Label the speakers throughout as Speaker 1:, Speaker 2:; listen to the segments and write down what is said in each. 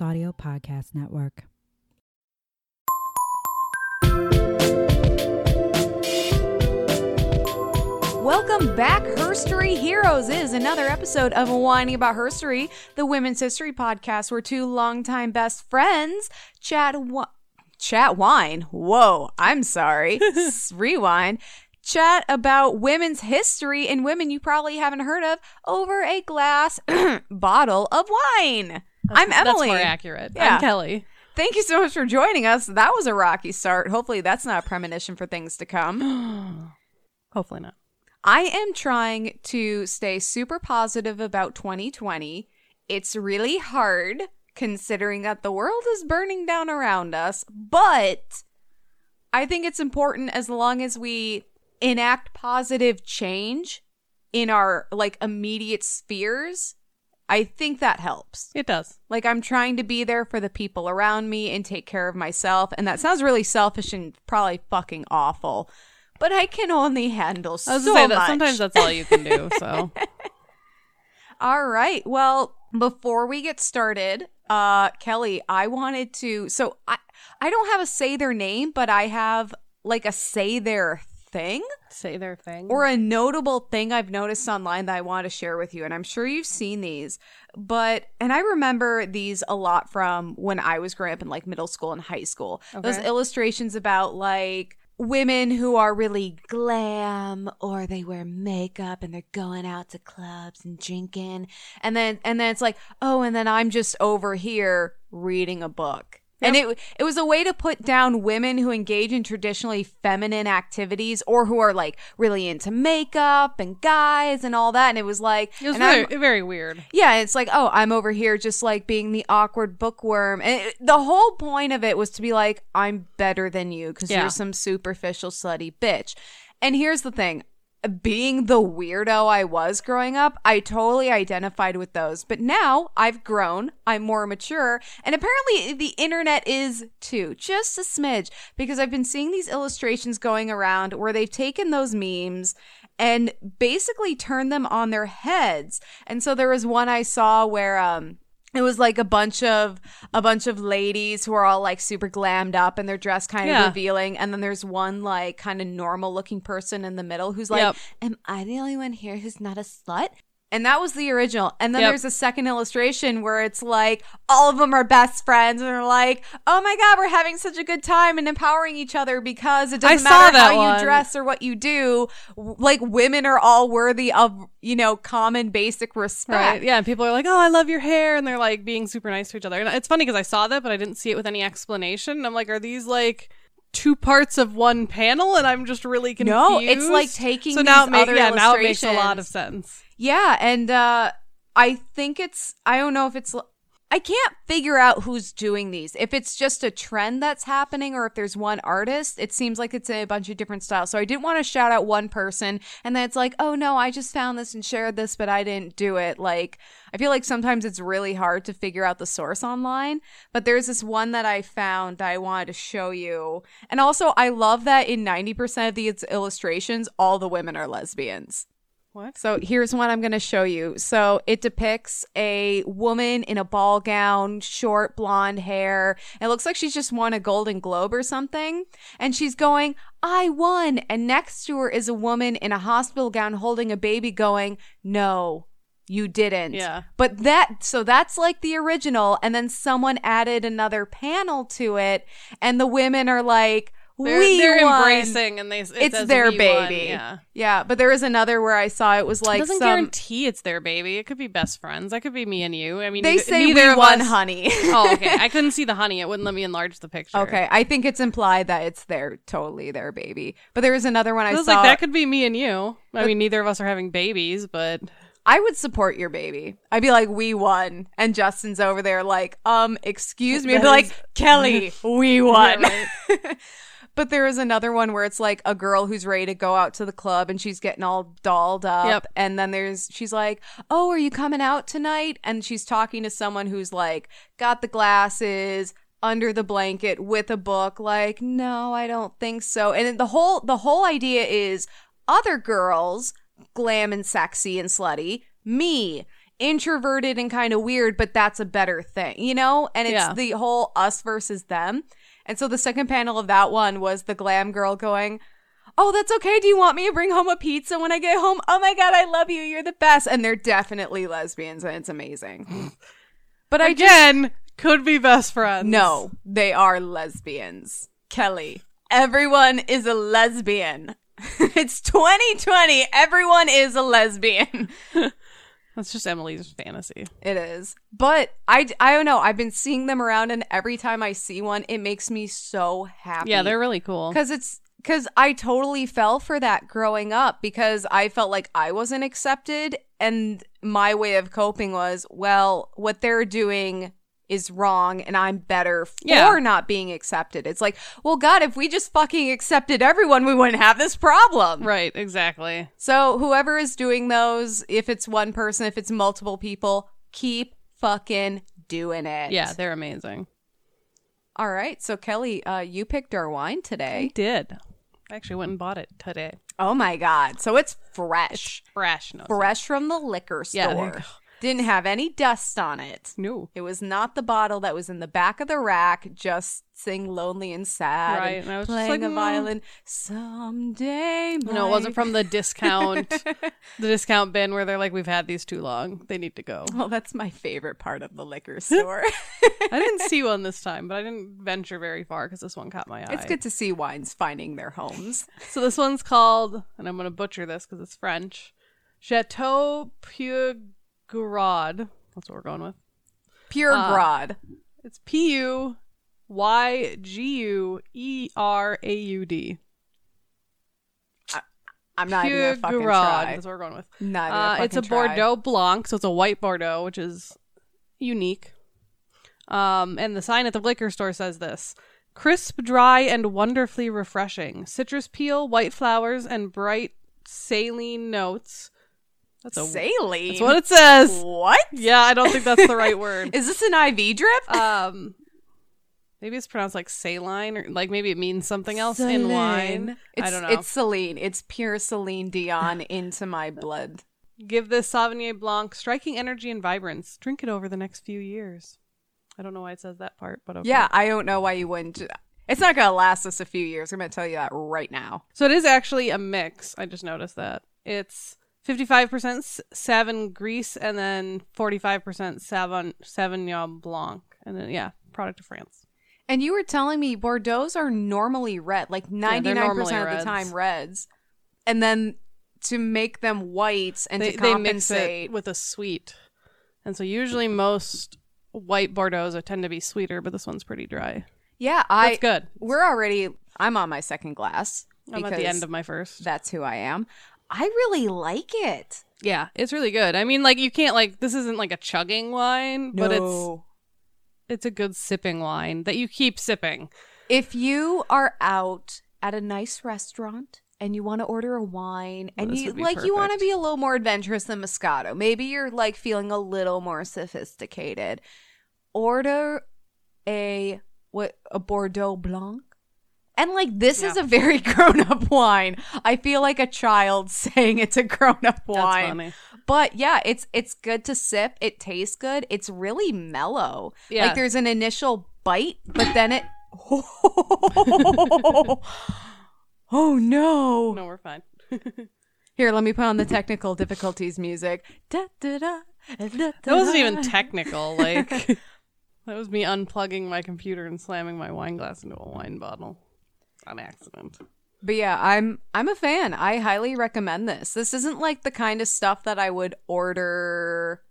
Speaker 1: Audio Podcast Network.
Speaker 2: Welcome back, Herstory Heroes is another episode of Whining About Herstory, the women's history podcast where two longtime best friends chat wa- chat wine. Whoa, I'm sorry. Rewind. Chat about women's history and women you probably haven't heard of over a glass bottle of wine. I'm Emily.
Speaker 3: That's more accurate.
Speaker 2: Yeah.
Speaker 3: I'm Kelley.
Speaker 2: Thank you so much for joining us. That was a rocky start. Hopefully, that's not a premonition for things to come.
Speaker 3: Hopefully not.
Speaker 2: I am trying to stay super positive about 2020. It's really hard considering that the world is burning down around us, but I think it's important as long as we enact positive change in our like immediate spheres. I think that helps.
Speaker 3: It does.
Speaker 2: Like I'm trying to be there for the people around me and take care of myself. And that sounds really selfish and probably fucking awful. But I can only handle so much.
Speaker 3: that sometimes that's all you can do. So
Speaker 2: All right. Well, before we get started, uh, Kelley, I wanted to. So I, I don't have a say their name, but I have like a say their thing
Speaker 3: say their thing.
Speaker 2: or a notable thing I've noticed online that I want to share with you. And I'm sure you've seen these, but, and I remember these a lot from when I was growing up in like middle school and high school. Those illustrations about like, Women who are really glam or they wear makeup and they're going out to clubs and drinking. And then and then it's like, "Oh, and then I'm just over here reading a book." And it it was a way to put down women who engage in traditionally feminine activities or who are like really into makeup and guys and all that. And it was like,
Speaker 3: it was very, very weird.
Speaker 2: yeah, it's like, oh, I'm over here just like being the awkward bookworm. And it, the whole point of it was to be like, I'm better than you because
Speaker 3: Yeah.
Speaker 2: you're some superficial, slutty bitch. And here's the thing being the weirdo I was growing up, I totally identified with those. But now I've grown, I'm more mature, and apparently the internet is too, just a smidge, because I've been seeing these illustrations going around where they've taken those memes and basically turned them on their heads. And so there was one I saw where um it was like a bunch of a bunch of ladies who are all like super glammed up and their dress kind of
Speaker 3: Yeah.
Speaker 2: revealing and then there's one like kind of normal looking person in the middle who's like
Speaker 3: Yep.
Speaker 2: am i the only one here who's not a slut and that was the original and then
Speaker 3: Yep.
Speaker 2: there's a second illustration where it's like all of them are best friends and they're like oh my god we're having such a good time and empowering each other because it doesn't
Speaker 3: I
Speaker 2: matter how
Speaker 3: one.
Speaker 2: you dress or what you do like women are all worthy of you know common basic respect
Speaker 3: Right. Yeah. And people are like, oh, I love your hair. And they're like being super nice to each other. And it's funny because I saw that, but I didn't see it with any explanation. And I'm like, are these like two parts of one panel? And I'm just really confused.
Speaker 2: No, it's like taking
Speaker 3: so now it ma-
Speaker 2: other
Speaker 3: yeah, now it makes a lot of sense.
Speaker 2: Yeah, and uh I think it's I don't know if it's I can't figure out who's doing these. If it's just a trend that's happening or if there's one artist, it seems like it's a bunch of different styles. So I didn't want to shout out one person and then it's like, "Oh no, I just found this and shared this, but I didn't do it." Like I feel like sometimes it's really hard to figure out the source online, but there's this one that I found that I wanted to show you. And also, I love that in 90% of these illustrations, all the women are lesbians.
Speaker 3: What?
Speaker 2: So here's one I'm going to show you. So it depicts a woman in a ball gown, short blonde hair. It looks like she's just won a Golden Globe or something. And she's going, I won. And next to her is a woman in a hospital gown holding a baby going, No, you didn't.
Speaker 3: Yeah.
Speaker 2: But that, so that's like the original. And then someone added another panel to it. And the women are like,
Speaker 3: They're,
Speaker 2: we
Speaker 3: they're
Speaker 2: won.
Speaker 3: embracing and they it
Speaker 2: It's their
Speaker 3: we won,
Speaker 2: baby.
Speaker 3: Yeah.
Speaker 2: Yeah, but there was another where I saw it was like
Speaker 3: doesn't
Speaker 2: some.
Speaker 3: guarantee it's their baby. It could be best friends. That could be me and you. I mean,
Speaker 2: they say we won,
Speaker 3: us-
Speaker 2: honey.
Speaker 3: oh, okay. I couldn't see the honey. It wouldn't let me enlarge the picture.
Speaker 2: okay, I think it's implied that it's their totally their baby. But there was another one I,
Speaker 3: I was
Speaker 2: saw.
Speaker 3: like, that could be me and you. I mean, neither of us are having babies, but
Speaker 2: I would support your baby. I'd be like, we won, and Justin's over there like, um, excuse me. I'd be like, Kelley, we won.
Speaker 3: Yeah,
Speaker 2: but there is another one where it's like a girl who's ready to go out to the club and she's getting all dolled up.
Speaker 3: Yep.
Speaker 2: And then there's, she's like, Oh, are you coming out tonight? And she's talking to someone who's like, got the glasses, under the blanket with a book like no i don't think so and the whole the whole idea is other girls glam and sexy and slutty me introverted and kind of weird, but that's a better thing, you know? And it's
Speaker 3: Yeah.
Speaker 2: the whole us versus them. And so the second panel of that one was the glam girl going, Oh, that's okay. Do you want me to bring home a pizza when I get home? Oh my God, I love you. You're the best. And they're definitely lesbians and it's amazing. But I just,
Speaker 3: Again, could be best friends.
Speaker 2: no, they are lesbians. Kelley, everyone is a lesbian. it's 2020. Everyone is a lesbian.
Speaker 3: That's just Emily's fantasy.
Speaker 2: It is. But I, I don't know. I've been seeing them around, and every time I see one, it makes me so happy.
Speaker 3: Yeah, they're really cool.
Speaker 2: Because it's. Because I totally fell for that growing up because I felt like I wasn't accepted. And my way of coping was, well, what they're doing is wrong and I'm better for
Speaker 3: Yeah.
Speaker 2: not being accepted. It's like, well, God, if we just fucking accepted everyone, we wouldn't have this problem.
Speaker 3: Right, exactly.
Speaker 2: So whoever is doing those, if it's one person, if it's multiple people, keep fucking doing it.
Speaker 3: Yeah, they're amazing.
Speaker 2: All right. So Kelley, uh, you picked our wine today.
Speaker 3: I did. I actually went and bought it today.
Speaker 2: Oh my god. So it's fresh.
Speaker 3: Fresh, no.
Speaker 2: fresh from the liquor
Speaker 3: Yeah,
Speaker 2: store.
Speaker 3: go.
Speaker 2: Didn't have any dust on it.
Speaker 3: No.
Speaker 2: It was not the bottle that was in the back of the rack, just sing lonely and sad,
Speaker 3: Right,
Speaker 2: and
Speaker 3: and I was just
Speaker 2: playing
Speaker 3: like,
Speaker 2: a
Speaker 3: "Mm."
Speaker 2: violin. Someday,
Speaker 3: No, it wasn't from the discount the discount bin where they're like, We've had these too long. They need to go.
Speaker 2: Well, that's my favorite part of the liquor store.
Speaker 3: I didn't see one this time, but I didn't venture very far because this one caught my eye.
Speaker 2: it's good to see wines finding their homes.
Speaker 3: So this one's called, and I'm going to butcher this because it's French, Chateau Puygurad. That's what we're going with.
Speaker 2: Pure
Speaker 3: Uh,
Speaker 2: grod.
Speaker 3: It's P U Y G U E R A U D.
Speaker 2: I'm not even gonna fucking
Speaker 3: Puygurad.
Speaker 2: try.
Speaker 3: That's what we're going with.
Speaker 2: Not even
Speaker 3: Uh, it's a
Speaker 2: try.
Speaker 3: Bordeaux Blanc, so it's a white Bordeaux, which is unique. Um, and the sign at the liquor store says this crisp, dry, and wonderfully refreshing. Citrus peel, white flowers, and bright saline notes. That's a
Speaker 2: Saline.
Speaker 3: That's what it says.
Speaker 2: What?
Speaker 3: Yeah, I don't think that's the right word.
Speaker 2: Is this an IV drip?
Speaker 3: Um, maybe it's pronounced like saline, or like maybe it means something else in wine.
Speaker 2: It's,
Speaker 3: I don't know.
Speaker 2: It's Celine. It's pure saline Dion into my blood.
Speaker 3: Give this Sauvignon Blanc striking energy and vibrance. Drink it over the next few years. I don't know why it says that part, but okay.
Speaker 2: Yeah, I don't know why you wouldn't. It's not going to last us a few years. I'm going to tell you that right now.
Speaker 3: So it is actually a mix. I just noticed that. It's 55% S- Sauvignon Gris and then 45% Savon Sauvignon Blanc. And then, yeah, product of France.
Speaker 2: And you were telling me Bordeaux's are normally red, like 99%
Speaker 3: they're normally
Speaker 2: of the time reds. And then to make them white and
Speaker 3: They,
Speaker 2: to
Speaker 3: they mix it with a sweet. And so usually most white Bordeaux's tend to be sweeter, but this one's pretty dry.
Speaker 2: yeah, I.
Speaker 3: That's good.
Speaker 2: We're already. I'm on my second glass.
Speaker 3: I'm at the end of my first.
Speaker 2: That's who I am. I really like it.
Speaker 3: Yeah, it's really good. I mean, like you can't like this isn't like a chugging wine, but it's it's a good sipping wine that you keep sipping.
Speaker 2: If you are out at a nice restaurant and you want to order a wine and you like you want to be a little more adventurous than Moscato, maybe you're like feeling a little more sophisticated. Order a what a Bordeaux Blanc. And like this is a very grown up wine. I feel like a child saying it's a grown up
Speaker 3: That's
Speaker 2: wine.
Speaker 3: funny.
Speaker 2: But yeah, it's it's good to sip. It tastes good. It's really mellow.
Speaker 3: Yeah.
Speaker 2: Like there's an initial bite, but then it Oh no.
Speaker 3: No, we're fine.
Speaker 2: Here, let me put on the technical difficulties music. Da, da, da,
Speaker 3: That wasn't even technical. Like that was me unplugging my computer and slamming my wine glass into a wine bottle on accident.
Speaker 2: But yeah, I'm I'm a fan. I highly recommend this. This isn't like the kind of stuff that I would order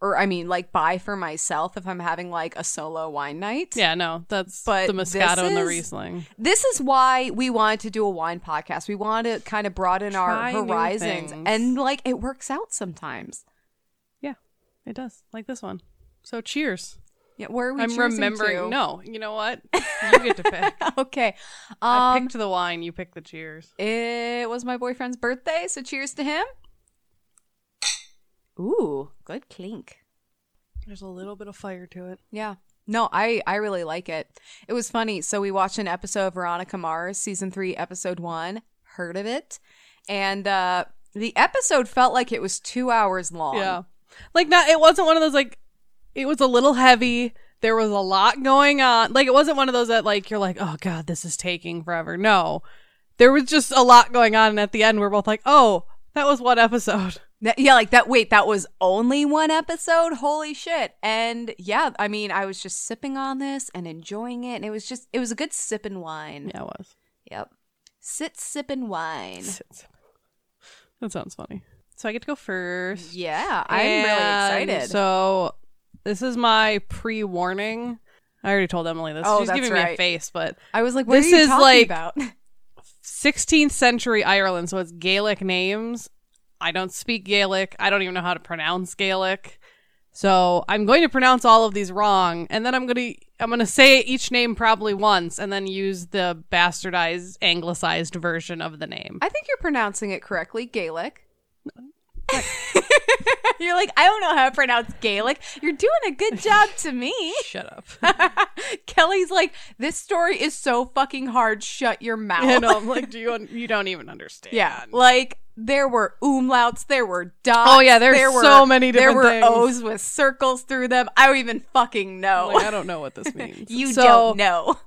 Speaker 2: or I mean like buy for myself if I'm having like a solo wine night.
Speaker 3: Yeah, no, that's
Speaker 2: But
Speaker 3: the Moscato and the
Speaker 2: is-
Speaker 3: Riesling.
Speaker 2: This is why we wanted to do a wine podcast. We wanted to kind of broaden our
Speaker 3: Try new
Speaker 2: horizons and like it works out sometimes.
Speaker 3: Yeah, it does. Like this one. So cheers.
Speaker 2: Yeah, where are we
Speaker 3: I'm remembering.
Speaker 2: to?
Speaker 3: No, you know what? You get to pick.
Speaker 2: Okay.
Speaker 3: I
Speaker 2: Um
Speaker 3: picked the wine. You pick the cheers.
Speaker 2: it was my boyfriend's birthday, so cheers to him. Ooh, good clink.
Speaker 3: There's a little bit of fire to it.
Speaker 2: Yeah. No, I I really like it. It was funny. So we watched an episode of Veronica Mars, season 3, episode 1. Heard of it? And uh the episode felt like it was 2 hours long.
Speaker 3: Yeah. Like not it wasn't one of those like it was a little heavy. There was a lot going on. Like it wasn't one of those that like you're like, "Oh god, this is taking forever." No. There was just a lot going on and at the end we're both like, "Oh, that was one episode."
Speaker 2: Yeah, like that. Wait, that was only one episode. Holy shit! And yeah, I mean, I was just sipping on this and enjoying it, and it was just, it was a good sipping wine.
Speaker 3: Yeah, it was.
Speaker 2: Yep, sit sipping wine.
Speaker 3: That sounds funny. So I get to go first.
Speaker 2: Yeah, I'm
Speaker 3: And
Speaker 2: really excited.
Speaker 3: So this is my pre-warning. I already told Emily this.
Speaker 2: Oh,
Speaker 3: She's
Speaker 2: that's
Speaker 3: giving me a
Speaker 2: right.
Speaker 3: face, but
Speaker 2: I was like, what
Speaker 3: this
Speaker 2: are you
Speaker 3: is
Speaker 2: talking
Speaker 3: like-
Speaker 2: about?
Speaker 3: 16th century Ireland, so it's Gaelic names. I don't speak Gaelic. I don't even know how to pronounce Gaelic. So I'm going to pronounce all of these wrong, and then I'm going to I'm going to say each name probably once, and then use the bastardized, anglicized version of the name.
Speaker 2: I think you're pronouncing it correctly, Gaelic. you're like, I don't know how to pronounce Gaelic. You're doing a good job to me.
Speaker 3: Shut up.
Speaker 2: Kelley's like, this story is so fucking hard. Shut your mouth.
Speaker 3: know, I'm like, do you you don't even understand?
Speaker 2: Yeah, like there were umlauts, there were dots.
Speaker 3: Oh, yeah, there's
Speaker 2: there were,
Speaker 3: so many
Speaker 2: There were
Speaker 3: things.
Speaker 2: O's with circles through them. I don't even fucking know.
Speaker 3: Like, I don't know what this means.
Speaker 2: you
Speaker 3: So,
Speaker 2: don't know.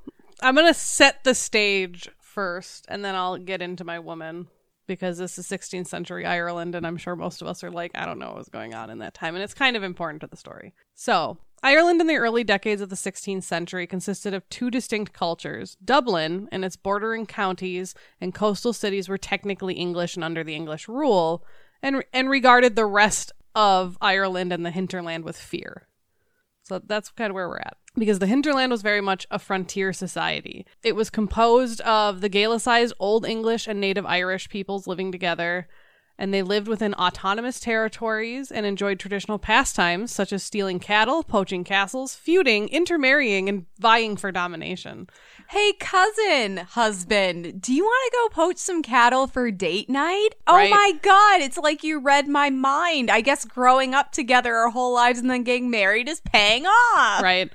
Speaker 3: I'm gonna set the stage first, and then I'll get into my woman because this is 16th century Ireland, and I'm sure most of us are like, I don't know what was going on in that time, and it's kind of important to the story. So, Ireland in the early decades of the 16th century consisted of two distinct cultures. Dublin and its bordering counties and coastal cities were technically English and under the English rule, and and regarded the rest of Ireland and the hinterland with fear. So that's kind of where we're at. Because the hinterland was very much a frontier society. It was composed of the Gaelicized Old English and Native Irish peoples living together, and they lived within autonomous territories and enjoyed traditional pastimes such as stealing cattle, poaching castles, feuding, intermarrying, and vying for domination.
Speaker 2: Hey, cousin, husband, do you want to go poach some cattle for date night? Oh
Speaker 3: Right.
Speaker 2: my god, it's like you read my mind. I guess growing up together our whole lives and then getting married is paying off.
Speaker 3: right?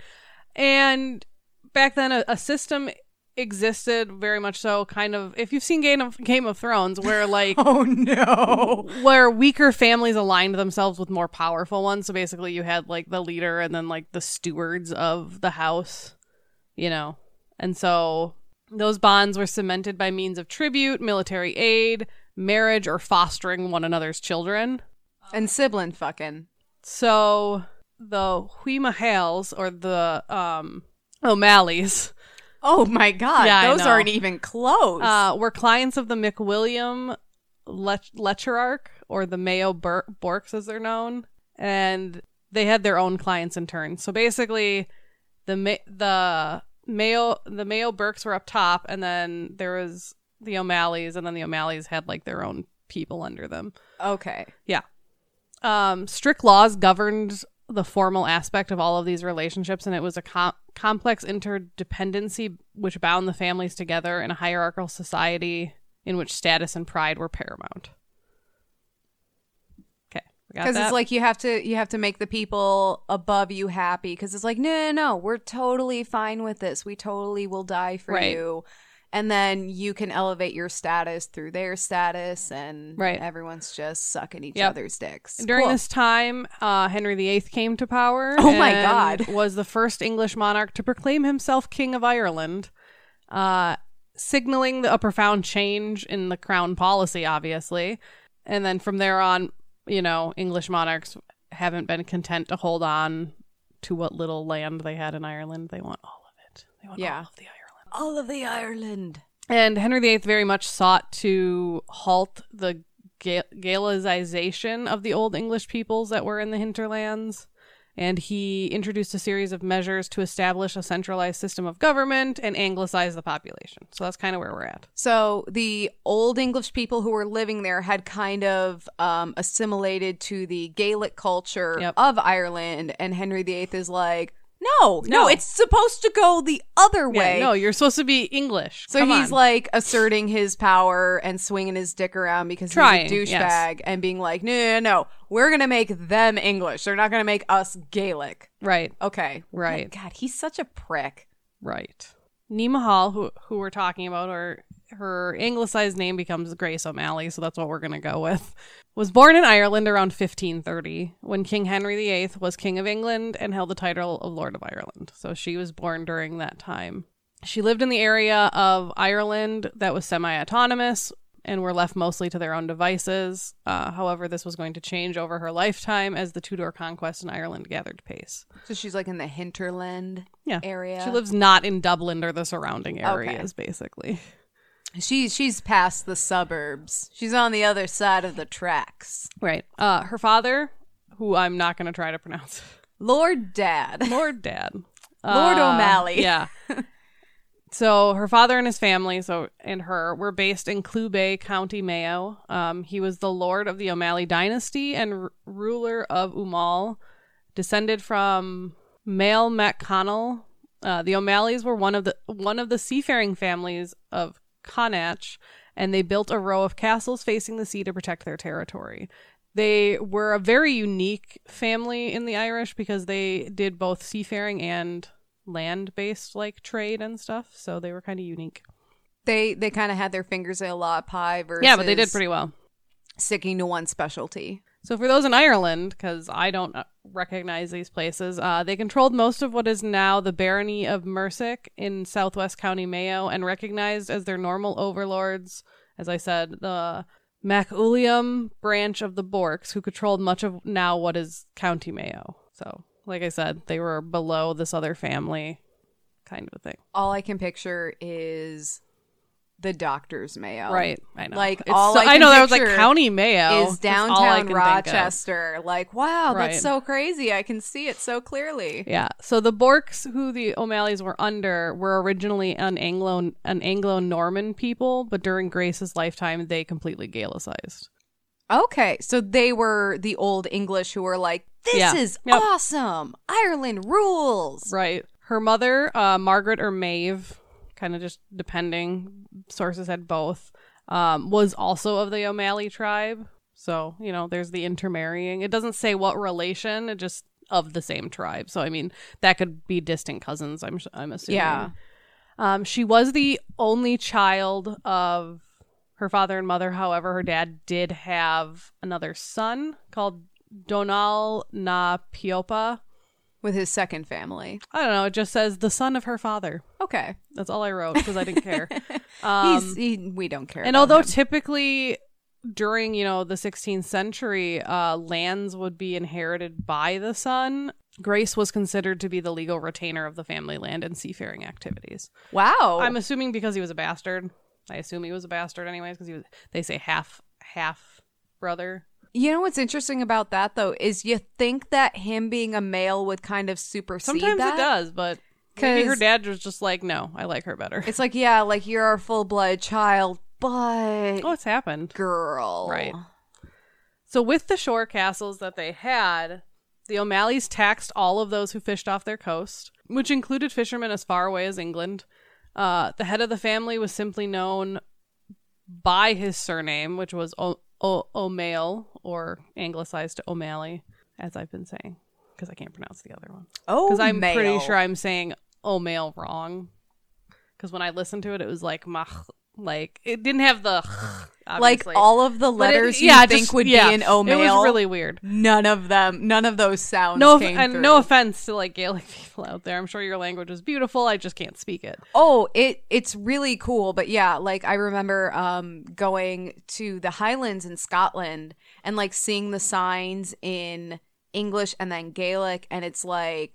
Speaker 3: And back then, a, a system existed very much so, kind of. If you've seen Game of, Game of Thrones, where like
Speaker 2: Oh no.
Speaker 3: where weaker families aligned themselves with more powerful ones. So basically, you had like the leader and then like the stewards of the house, you know. And so those bonds were cemented by means of tribute, military aid, marriage, or fostering one another's children.
Speaker 2: And sibling fucking.
Speaker 3: So the Huimahales or the um O'Malleys
Speaker 2: Oh my god,
Speaker 3: Yeah,
Speaker 2: those aren't even close.
Speaker 3: uh, were clients of the McWilliam Lech- Lecherarch or the Mayo Bur- Borks as they're known, and they had their own clients in turn. So basically, the Ma- the Mayo the Mayo Burkes were up top, and then there was the O'Malleys, and then the O'Malleys had like their own people under them.
Speaker 2: okay.
Speaker 3: Yeah. Um, strict laws governed the formal aspect of all of these relationships, and it was a com- complex interdependency which bound the families together in a hierarchical society in which status and pride were paramount. Okay,
Speaker 2: Because it's like you have to you have to make the people above you happy. Because it's like no no no, we're totally fine with this. We totally will die for
Speaker 3: Right.
Speaker 2: you. And then you can elevate your status through their status, and
Speaker 3: Right.
Speaker 2: everyone's just sucking each
Speaker 3: Yep.
Speaker 2: other's dicks.
Speaker 3: During
Speaker 2: Cool.
Speaker 3: this time, uh, Henry VIII came to power.
Speaker 2: Oh my God.
Speaker 3: Was the first English monarch to proclaim himself King of Ireland, uh, signaling the, a profound change in the crown policy, obviously. And then from there on, you know, English monarchs haven't been content to hold on to what little land they had in Ireland. They want all of it. They want
Speaker 2: Yeah.
Speaker 3: all of the.
Speaker 2: All of the Ireland.
Speaker 3: And Henry VIII very much sought to halt the Ga- Gaelicization of the Old English peoples that were in the hinterlands. And he introduced a series of measures to establish a centralized system of government and anglicize the population. So that's kind of where we're at.
Speaker 2: So the old English people who were living there had kind of um, assimilated to the Gaelic culture
Speaker 3: Yep.
Speaker 2: of Ireland, and Henry VIII is like, no, no,
Speaker 3: No.
Speaker 2: it's supposed to go the other
Speaker 3: Yeah,
Speaker 2: way.
Speaker 3: no, you're supposed to be English.
Speaker 2: So
Speaker 3: Come
Speaker 2: he's
Speaker 3: on.
Speaker 2: like asserting his power and swinging his dick around because
Speaker 3: Trying,
Speaker 2: he's a
Speaker 3: yes.
Speaker 2: douchebag and being like, no, no, no, no, we're gonna make them English. They're not gonna make us Gaelic.
Speaker 3: right,
Speaker 2: Okay,
Speaker 3: Right.
Speaker 2: God, he's such a prick.
Speaker 3: right. Nima Hall, who who we're talking about, or her anglicized name becomes Grace O'Malley, so that's what we're gonna go with. Was born in Ireland around 1530, when King Henry VIII was King of England and held the title of Lord of Ireland. So she was born during that time. She lived in the area of Ireland that was semi-autonomous and were left mostly to their own devices. Uh, however, this was going to change over her lifetime as the Tudor conquest in Ireland gathered pace.
Speaker 2: So she's like in the hinterland
Speaker 3: Yeah.
Speaker 2: area.
Speaker 3: She lives not in Dublin or the surrounding areas, basically.
Speaker 2: She she's past the suburbs. She's on the other side of the tracks.
Speaker 3: Right. Uh, her father, who I'm not going to try to pronounce,
Speaker 2: Lord Dad.
Speaker 3: Lord Dad,
Speaker 2: Lord
Speaker 3: Uh,
Speaker 2: O'Malley.
Speaker 3: Yeah. so her father and his family, so and her, were based in Clew Bay, County Mayo. Um, he was the lord of the O'Malley dynasty and r- ruler of Umal, descended from Mael MacConnell. Uh, the O'Malleys were one of the one of the seafaring families of Connacht, and they built a row of castles facing the sea to protect their territory. They were a very unique family in the Irish because they did both seafaring and land-based like trade and stuff, so they were kind of unique.
Speaker 2: They they kind of had their fingers in a lot of pie versus
Speaker 3: Yeah, but they did pretty well.
Speaker 2: sticking to one specialty.
Speaker 3: So for those in Ireland, because I don't uh, recognize these places, uh, they controlled most of what is now the barony of Murrisk in southwest County Mayo, and recognized as their normal overlords, as I said, the MacWilliam branch of the Borks, who controlled much of now what is County Mayo. So, like I said, they were below this other family, kind of a thing.
Speaker 2: All I can picture is the doctor's Mayo.
Speaker 3: Right? I know.
Speaker 2: Like,
Speaker 3: It's
Speaker 2: all
Speaker 3: so-
Speaker 2: I can
Speaker 3: know there was like County Mayo
Speaker 2: Is
Speaker 3: I
Speaker 2: downtown. Rochester. Like, wow,
Speaker 3: Right.
Speaker 2: that's so crazy. I can see it so clearly.
Speaker 3: Yeah. So the Borks, who the O'Malleys were under, were originally an Anglo an Anglo Norman people, but during Grace's lifetime, they completely Gaelicized.
Speaker 2: Okay, so they were the old English who were like, "This
Speaker 3: Yeah.
Speaker 2: is
Speaker 3: Yep.
Speaker 2: awesome. Ireland rules."
Speaker 3: Right. Her mother, uh, Margaret or Maeve, kind of just depending. Sources had both. Um, was also of the O'Malley tribe. So you know, there's the intermarrying. It doesn't say what relation. It just of the same tribe. So I mean, that could be distant cousins. I'm I'm assuming.
Speaker 2: Yeah.
Speaker 3: Um, she was the only child of her father and mother. However, her dad did have another son called Donal na Piopa.
Speaker 2: With his second family.
Speaker 3: I don't know. It just says the son of her father.
Speaker 2: Okay.
Speaker 3: That's all I wrote because I didn't care. Um,
Speaker 2: He's he, we don't care.
Speaker 3: and although
Speaker 2: him.
Speaker 3: typically during you know the 16th century, uh, lands would be inherited by the son. Grace was considered to be the legal retainer of the family land and seafaring activities.
Speaker 2: wow.
Speaker 3: I'm assuming because he was a bastard. I assume he was a bastard anyways because he was. They say half half brother.
Speaker 2: You know what's interesting about that though is you think that him being a male would kind of supersede
Speaker 3: Sometimes
Speaker 2: that.
Speaker 3: it does, but maybe her dad was just like, no, I like her better.
Speaker 2: It's like, yeah, like you're our full blood child, but
Speaker 3: oh, it's happened.
Speaker 2: girl.
Speaker 3: Right. So, with the shore castles that they had, the O'Malleys taxed all of those who fished off their coast, which included fishermen as far away as England. Uh, the head of the family was simply known by his surname, which was o- o- O'Male, or anglicized to O'Malley, as I've been saying, because I can't pronounce the other one.
Speaker 2: Oh,
Speaker 3: Because I'm pretty sure I'm saying O'Male wrong. Because when I listened to it, it was like mach, like it didn't have the
Speaker 2: like all of the
Speaker 3: But it-
Speaker 2: letters you
Speaker 3: yeah,
Speaker 2: think
Speaker 3: just-
Speaker 2: would
Speaker 3: yeah,
Speaker 2: be in O male.
Speaker 3: It was really weird.
Speaker 2: none of them, none of those sounds
Speaker 3: No,
Speaker 2: came
Speaker 3: and
Speaker 2: through.
Speaker 3: no offense to like Gaelic people out there. I'm sure your language is beautiful. I just can't speak it.
Speaker 2: Oh, it it's really cool, but yeah, like I remember um going to the Highlands in Scotland and like seeing the signs in English and then Gaelic and it's like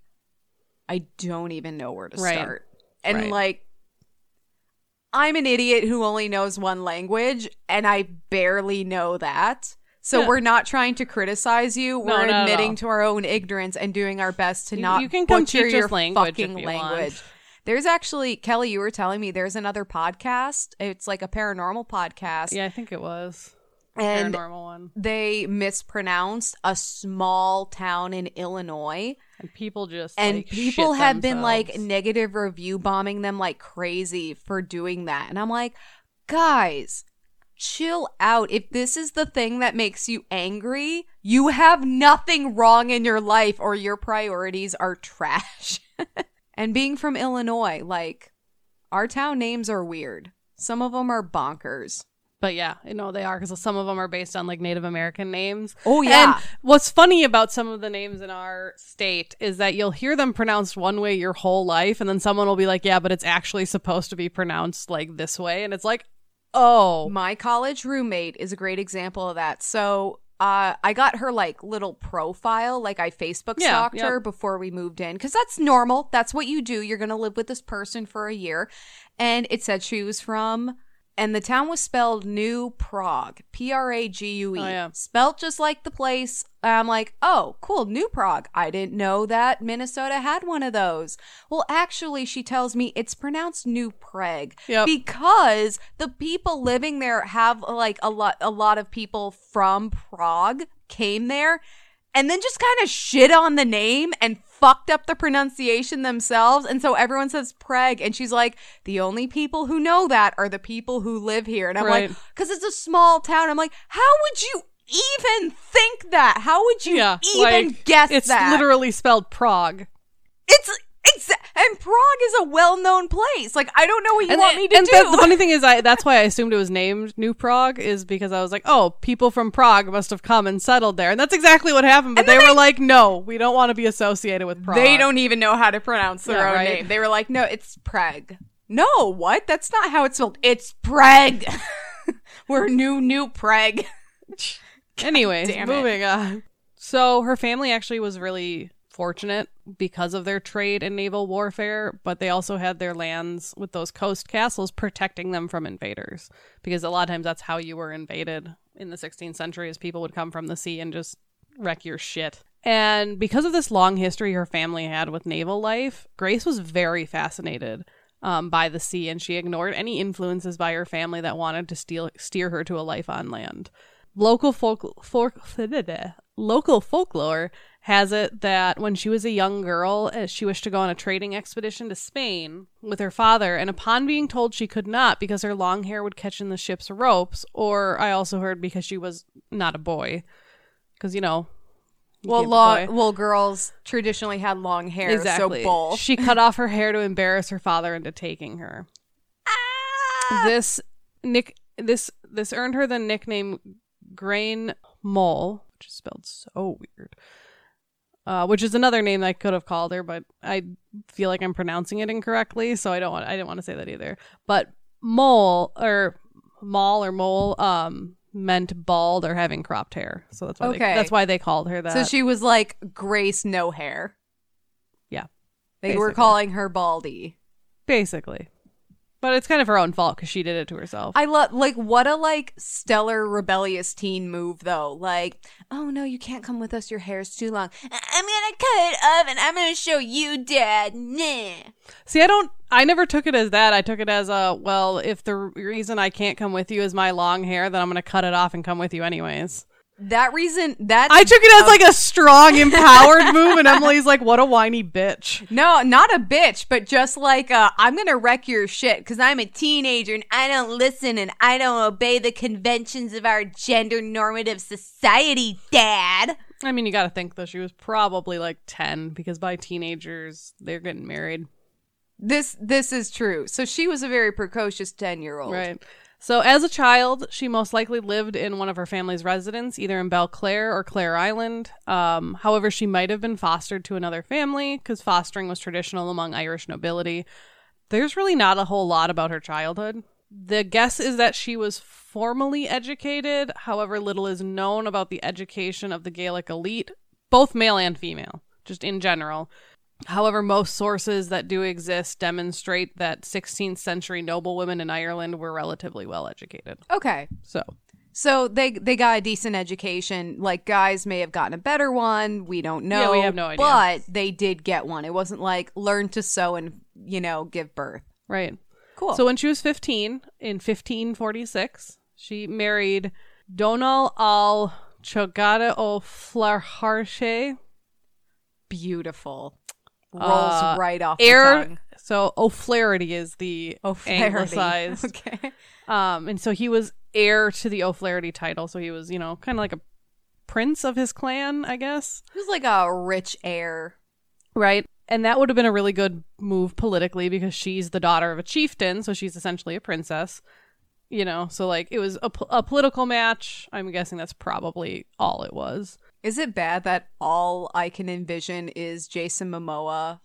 Speaker 2: I don't even know where to
Speaker 3: Right.
Speaker 2: start. And
Speaker 3: Right.
Speaker 2: like I'm an idiot who only knows one language and I barely know that. So
Speaker 3: Yeah.
Speaker 2: we're not trying to criticize you.
Speaker 3: No,
Speaker 2: We're admitting to our own ignorance and doing our best to
Speaker 3: You-
Speaker 2: not
Speaker 3: you can
Speaker 2: butcher your
Speaker 3: language
Speaker 2: fucking
Speaker 3: you want.
Speaker 2: language. There's actually Kelley, you were telling me there's another podcast. It's like a paranormal podcast,
Speaker 3: Yeah, I think it was
Speaker 2: and
Speaker 3: paranormal one.
Speaker 2: they mispronounced a small town in Illinois,
Speaker 3: And people just
Speaker 2: and
Speaker 3: like,
Speaker 2: people have been like negative review bombing them like crazy for doing that, and I'm like, guys. Chill out. If this is the thing that makes you angry, you have nothing wrong in your life or your priorities are trash. and being from Illinois, like our town names are weird. Some of them are bonkers.
Speaker 3: But yeah, you know they are because some of them are based on like Native American names.
Speaker 2: Oh, yeah.
Speaker 3: And what's funny about some of the names in our state is that you'll hear them pronounced one way your whole life, and then someone will be like, "Yeah, but it's actually supposed to be pronounced like this way," and it's like, "Oh,
Speaker 2: My college roommate is a great example of that. So uh, I got her like little profile, like I Facebook
Speaker 3: Yeah,
Speaker 2: stalked
Speaker 3: yep.
Speaker 2: her before we moved in because that's normal. That's what you do. You're going to live with this person for a year. And it said she was from, and the town was spelled New Prague, P R A G U E,
Speaker 3: Oh, yeah.
Speaker 2: spelled just like the place. I'm like, oh, cool, New Prague. I didn't know that Minnesota had one of those. Well, actually, she tells me it's pronounced New Prague
Speaker 3: Yep.
Speaker 2: because the people living there have like a lot a lot of people from Prague came there and then just kind of shit on the name and fucked up the pronunciation themselves and so everyone says Prague and she's like the only people who know that are the people who live here and I'm
Speaker 3: Right.
Speaker 2: like cuz it's a small town I'm like how would you even think that how would you
Speaker 3: yeah."
Speaker 2: even
Speaker 3: like,
Speaker 2: guess
Speaker 3: it's
Speaker 2: that It's
Speaker 3: literally spelled Prague.
Speaker 2: it's exa- and Prague is a well-known place like I don't know what you want me to
Speaker 3: and
Speaker 2: do
Speaker 3: the- the funny thing is, I that's why I assumed it was named New Prague is because I was like, oh, people from Prague must have come and settled there, and that's exactly what happened. But they were like, no, we don't want to be associated with Prague.
Speaker 2: They don't even know how to pronounce their
Speaker 3: Yeah,
Speaker 2: own
Speaker 3: right.
Speaker 2: name. They were like, no, it's Prague. No, what? That's not how it's spelled. It's Prague. We're new, new Prague.
Speaker 3: Anyways, moving on. So her family actually was really fortunate because of their trade and naval warfare, but they also had their lands with those coast castles protecting them from invaders. Because a lot of times that's how you were invaded in the 16th century, is people would come from the sea and just wreck your shit. And because of this long history her family had with naval life, Grace was very fascinated um, by the sea, and she ignored any influences by her family that wanted to steal, steer her to a life on land. Local folk, folk local folklore has it that when she was a young girl, uh, she wished to go on a trading expedition to Spain with her father, and upon being told she could not because her long hair would catch in the ship's ropes, or I also heard because she was not a boy, because you know. you
Speaker 2: Well, long, well, girls traditionally had long hair,
Speaker 3: exactly.
Speaker 2: so bull.
Speaker 3: She cut off her hair to embarrass her father into taking her.
Speaker 2: Ah!
Speaker 3: This nick this this earned her the nickname Grain Mole, which is spelled so weird. Uh, which is another name I could have called her, but I feel like I'm pronouncing it incorrectly, so I don't want I didn't want to say that either. But mole or mall or mole um meant bald or having cropped hair. So that's why
Speaker 2: Okay.
Speaker 3: they, that's why they called her that.
Speaker 2: so she was like Grace No Hair.
Speaker 3: Yeah,
Speaker 2: They were calling her Baldy.
Speaker 3: basically. But it's kind of her own fault because she did it to herself.
Speaker 2: I love like what a like stellar rebellious teen move though. Like, oh no, you can't come with us. Your hair's too long. I- I'm gonna cut it off and I'm gonna show you, Dad. Nah.
Speaker 3: See, I don't. I never took it as that. I took it as a well. If the reason I can't come with you is my long hair, then I'm going to cut it off and come with you anyways.
Speaker 2: That reason that
Speaker 3: I took it as like a strong, empowered move, and Emily's like, "What a whiny bitch."
Speaker 2: no, not a bitch, but just like uh, I'm gonna wreck your shit because I'm a teenager and I don't listen and I don't obey the conventions of our gender normative society, Dad.
Speaker 3: I mean, you got to think though. She was probably like ten because by teenagers they're getting married,
Speaker 2: This this is true. So she was a very precocious ten year old.
Speaker 3: right? So, as a child, she most likely lived in one of her family's residence, either in Belclare or Clare Island. Um, however, she might have been fostered to another family because fostering was traditional among Irish nobility. There's really not a whole lot about her childhood. The guess is that she was formally educated, however, little is known about the education of the Gaelic elite, both male and female, just in general. However, most sources that do exist demonstrate that 16th century noblewomen in Ireland were relatively well educated.
Speaker 2: Okay.
Speaker 3: So,
Speaker 2: So they they got a decent education. Like guys may have gotten a better one. We don't know.
Speaker 3: Yeah, we have no idea.
Speaker 2: But they did get one. It wasn't like learn to sew and you know give birth.
Speaker 3: right.
Speaker 2: Cool.
Speaker 3: So, when she was 15, in 1546, she married Donal al Chogada o Flarharche.
Speaker 2: beautiful. Rolls
Speaker 3: Uh,
Speaker 2: right off tongue.
Speaker 3: So, O'Flaherty is the
Speaker 2: O'Flaherty.
Speaker 3: anglicized.
Speaker 2: Okay.
Speaker 3: Um, and so he was heir to the O'Flaherty title. So he was, you know, kind of like a prince of his clan, I guess.
Speaker 2: He was like a rich heir.
Speaker 3: Right. and that would have been a really good move politically because she's the daughter of a chieftain, so she's essentially a princess. You know, so like it was a, po- a political match. I'm guessing that's probably all it was.
Speaker 2: Is it bad that all I can envision is Jason Momoa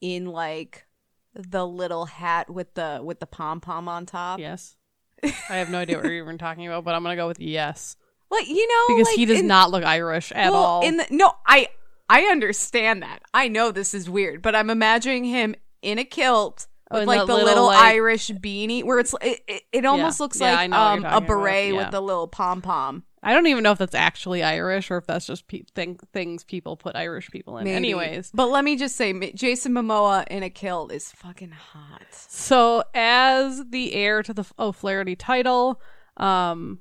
Speaker 2: in like the little hat with the with the pom pom on top?
Speaker 3: Yes. I have no idea what you're even talking about, but I'm gonna go with yes
Speaker 2: Like you know,
Speaker 3: because
Speaker 2: like,
Speaker 3: he does
Speaker 2: in-
Speaker 3: not look Irish at
Speaker 2: well,
Speaker 3: all.
Speaker 2: In the, no, I I understand that. I know this is weird, but I'm imagining him in a kilt
Speaker 3: Oh,
Speaker 2: with
Speaker 3: and
Speaker 2: like the
Speaker 3: little,
Speaker 2: little,
Speaker 3: like-
Speaker 2: Irish beanie, where it's it, it, it almost looks
Speaker 3: Yeah,
Speaker 2: like um, a
Speaker 3: talking about.
Speaker 2: beret
Speaker 3: Yeah.
Speaker 2: with a little pom pom.
Speaker 3: I don't even know if that's actually Irish or if that's just pe- thing- things people put Irish people in. Anyways,
Speaker 2: but let me just say, Jason Momoa in a kilt is fucking hot.
Speaker 3: so as the heir to the O'Flaherty title, um,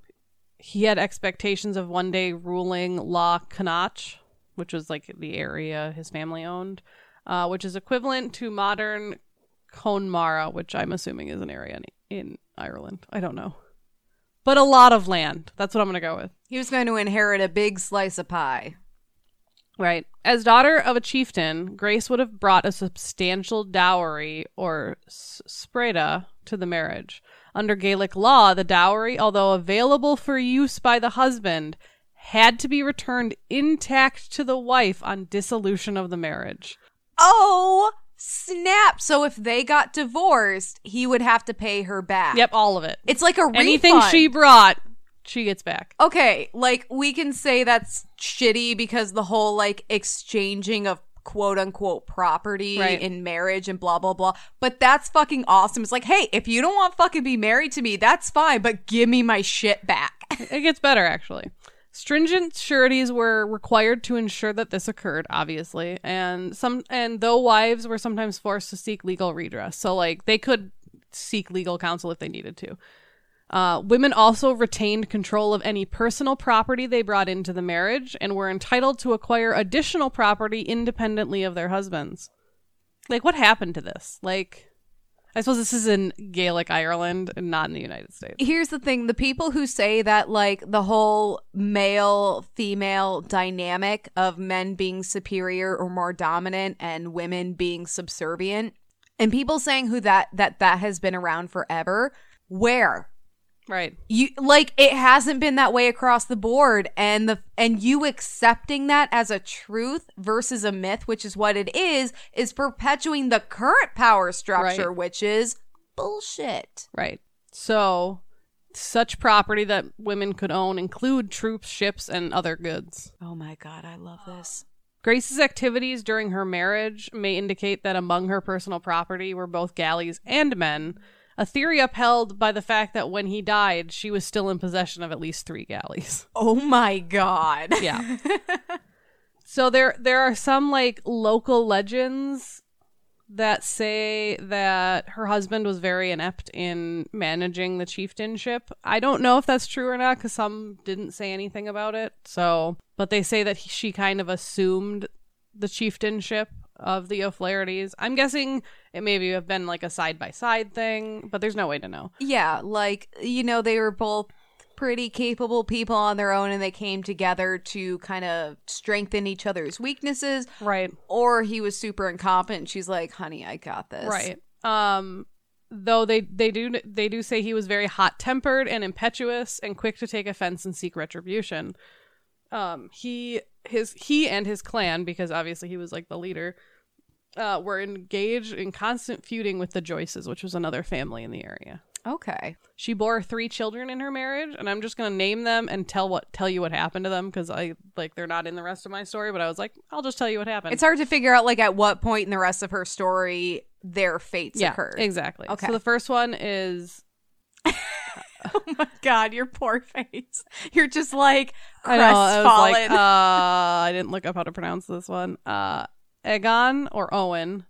Speaker 3: he had expectations of one day ruling La Connacht, which was like the area his family owned, uh, which is equivalent to modern Connemara, which I'm assuming is an area in, in Ireland. I don't know. But a lot of land. That's what I'm going to go with.
Speaker 2: He was going to inherit a big slice of pie.
Speaker 3: Right. As daughter of a chieftain, Grace would have brought a substantial dowry or s- spreda to the marriage. Under Gaelic law, the dowry, although available for use by the husband, had to be returned intact to the wife on dissolution of the marriage.
Speaker 2: Oh snap! So if they got divorced, he would have to pay her back.
Speaker 3: Yep, all of it.
Speaker 2: It's like a refund.
Speaker 3: Anything she brought, she gets back.
Speaker 2: okay, like we can say that's shitty because the whole like exchanging of quote unquote property
Speaker 3: Right.
Speaker 2: in marriage and blah blah blah. But that's fucking awesome. It's like, hey, if you don't want fucking be married to me, that's fine, but give me my shit back.
Speaker 3: It gets better, actually. Stringent sureties were required to ensure that this occurred, obviously, and some and though wives were sometimes forced to seek legal redress, so like they could seek legal counsel if they needed to. Uh, women also retained control of any personal property they brought into the marriage and were entitled to acquire additional property independently of their husbands. Like, what happened to this? Like, I suppose this is in Gaelic Ireland and not in the United States.
Speaker 2: Here's the thing the people who say that, like, the whole male female dynamic of men being superior or more dominant and women being subservient, and people saying who that, that, that has been around forever, where?
Speaker 3: Right.
Speaker 2: you like it hasn't been that way across the board and the and you accepting that as a truth versus a myth which is what it is is perpetuating the current power structure
Speaker 3: Right.
Speaker 2: which is bullshit
Speaker 3: Right. So, such property that women could own include troops, ships, and other goods.
Speaker 2: oh my god i love this
Speaker 3: Grace's activities during her marriage may indicate that among her personal property were both galleys and men, a theory upheld by the fact that when he died, she was still in possession of at least three galleys.
Speaker 2: oh my god
Speaker 3: Yeah. so there there are some like local legends that say that her husband was very inept in managing the chieftainship. I don't know if that's true or not cuz some didn't say anything about it. So, but they say that he, she kind of assumed the chieftainship of the O'Flahertys. I'm guessing it maybe have been like a side by side thing, but there's no way to know.
Speaker 2: yeah like you know they were both pretty capable people on their own and they came together to kind of strengthen each other's weaknesses
Speaker 3: Right.
Speaker 2: or he was super incompetent she's like honey i got this
Speaker 3: Right. Um though they they do they do say he was very hot-tempered and impetuous and quick to take offense and seek retribution. Um he his he and his clan because obviously he was like the leader uh were engaged in constant feuding with the Joyces, which was another family in the area.
Speaker 2: okay
Speaker 3: She bore three children in her marriage, and I'm just gonna name them and tell what tell you what happened to them because I like they're not in the rest of my story. But I was like, I'll just tell you what happened.
Speaker 2: It's hard to figure out like at what point in the rest of her story their fates
Speaker 3: yeah,
Speaker 2: occurred.
Speaker 3: exactly.
Speaker 2: Okay.
Speaker 3: So the first one is
Speaker 2: oh my god, your poor face. You're just like
Speaker 3: I know. I was like, uh, I didn't look up how to pronounce this one. Uh, Egon or Owen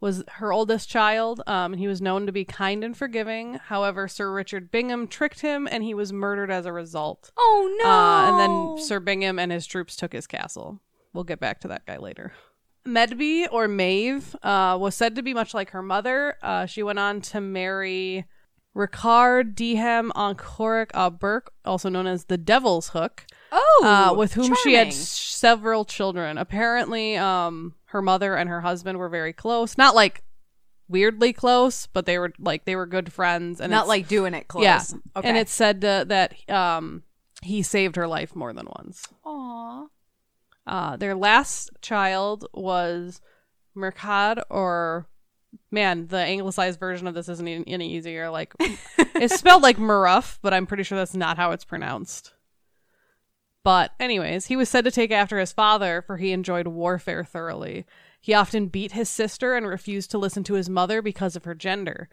Speaker 3: was her oldest child, um, and he was known to be kind and forgiving. However, Sir Richard Bingham tricked him, and he was murdered as a result.
Speaker 2: oh no.
Speaker 3: Uh, and then Sir Bingham and his troops took his castle. We'll get back to that guy later. Medby or Maeve uh, was said to be much like her mother. Uh, she went on to marry Ricard Dehem Ancoric uh, Burke, also known as the Devil's Hook,
Speaker 2: oh,
Speaker 3: uh, with whom she had several children. Apparently, um, her mother and her husband were very close. Not like weirdly close, but they were like they were good friends and
Speaker 2: Not like doing it close.
Speaker 3: yeah.
Speaker 2: Okay.
Speaker 3: And it's said to, that um he saved her life more than once.
Speaker 2: Aw.
Speaker 3: Uh, their last child was Mercad, or man, the anglicized version of this isn't any easier. Like it's spelled like Maruf, but I'm pretty sure that's not how it's pronounced. But anyways, he was said to take after his father, for he enjoyed warfare thoroughly. He often beat his sister and refused to listen to his mother because of her gender.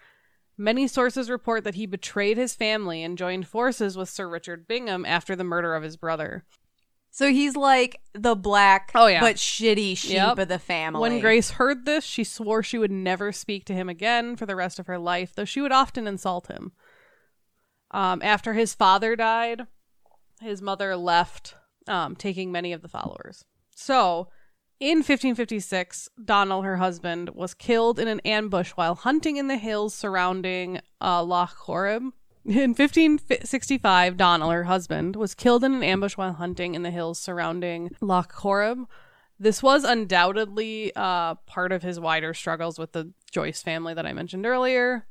Speaker 3: Many sources report that he betrayed his family and joined forces with Sir Richard Bingham after the murder of his brother.
Speaker 2: So he's like the black,
Speaker 3: Oh, yeah.
Speaker 2: but shitty sheep
Speaker 3: Yep.
Speaker 2: of the family.
Speaker 3: When Grace heard this, she swore she would never speak to him again for the rest of her life, though she would often insult him. Um, after his father died, his mother left, um, taking many of the followers. So, in 1556, Donald, her husband, was killed in an ambush while hunting in the hills surrounding uh, Loch Corrib. In 1565, Donald, her husband, was killed in an ambush while hunting in the hills surrounding Loch Corrib. This was undoubtedly uh, part of his wider struggles with the Joyce family that I mentioned earlier.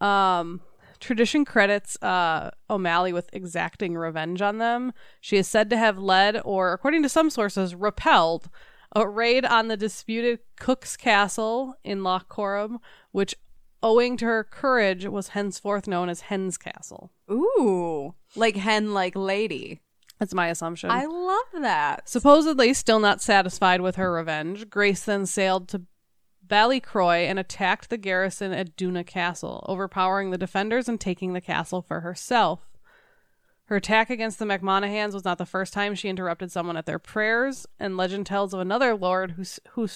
Speaker 3: Um, tradition credits uh, O'Malley with exacting revenge on them. She is said to have led, or according to some sources, repelled a raid on the disputed Cock's Castle in Loch Corrib, which, owing to her courage, was henceforth known as Hen's Castle.
Speaker 2: Ooh, like hen, like lady.
Speaker 3: That's my assumption.
Speaker 2: I love that.
Speaker 3: Supposedly, still not satisfied with her revenge, Grace then sailed to Ballycroy and attacked the garrison at Doona Castle, overpowering the defenders and taking the castle for herself. Her attack against the McMonagans was not the first time she interrupted someone at their prayers, and legend tells of another lord who, who,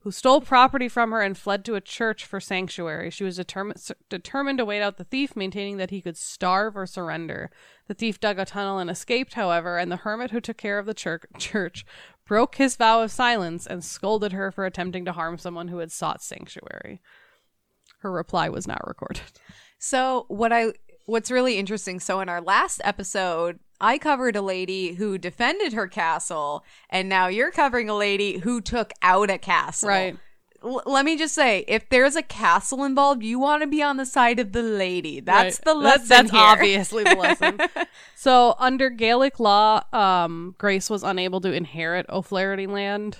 Speaker 3: who stole property from her and fled to a church for sanctuary. She was determined determined to wait out the thief, maintaining that he could starve or surrender. The thief dug a tunnel and escaped, however, and the hermit who took care of the church, church broke his vow of silence and scolded her for attempting to harm someone who had sought sanctuary. Her reply was not recorded.
Speaker 2: So what I what's really interesting, so in our last episode, I covered a lady who defended her castle, and now you're covering a lady who took out a castle.
Speaker 3: Right.
Speaker 2: L- let me just say, if there's a castle involved, you want to be on the side of the lady. That's
Speaker 3: Right.
Speaker 2: the lesson.
Speaker 3: that's
Speaker 2: here.
Speaker 3: obviously the lesson. so, under Gaelic law, um, Grace was unable to inherit O'Flaherty land.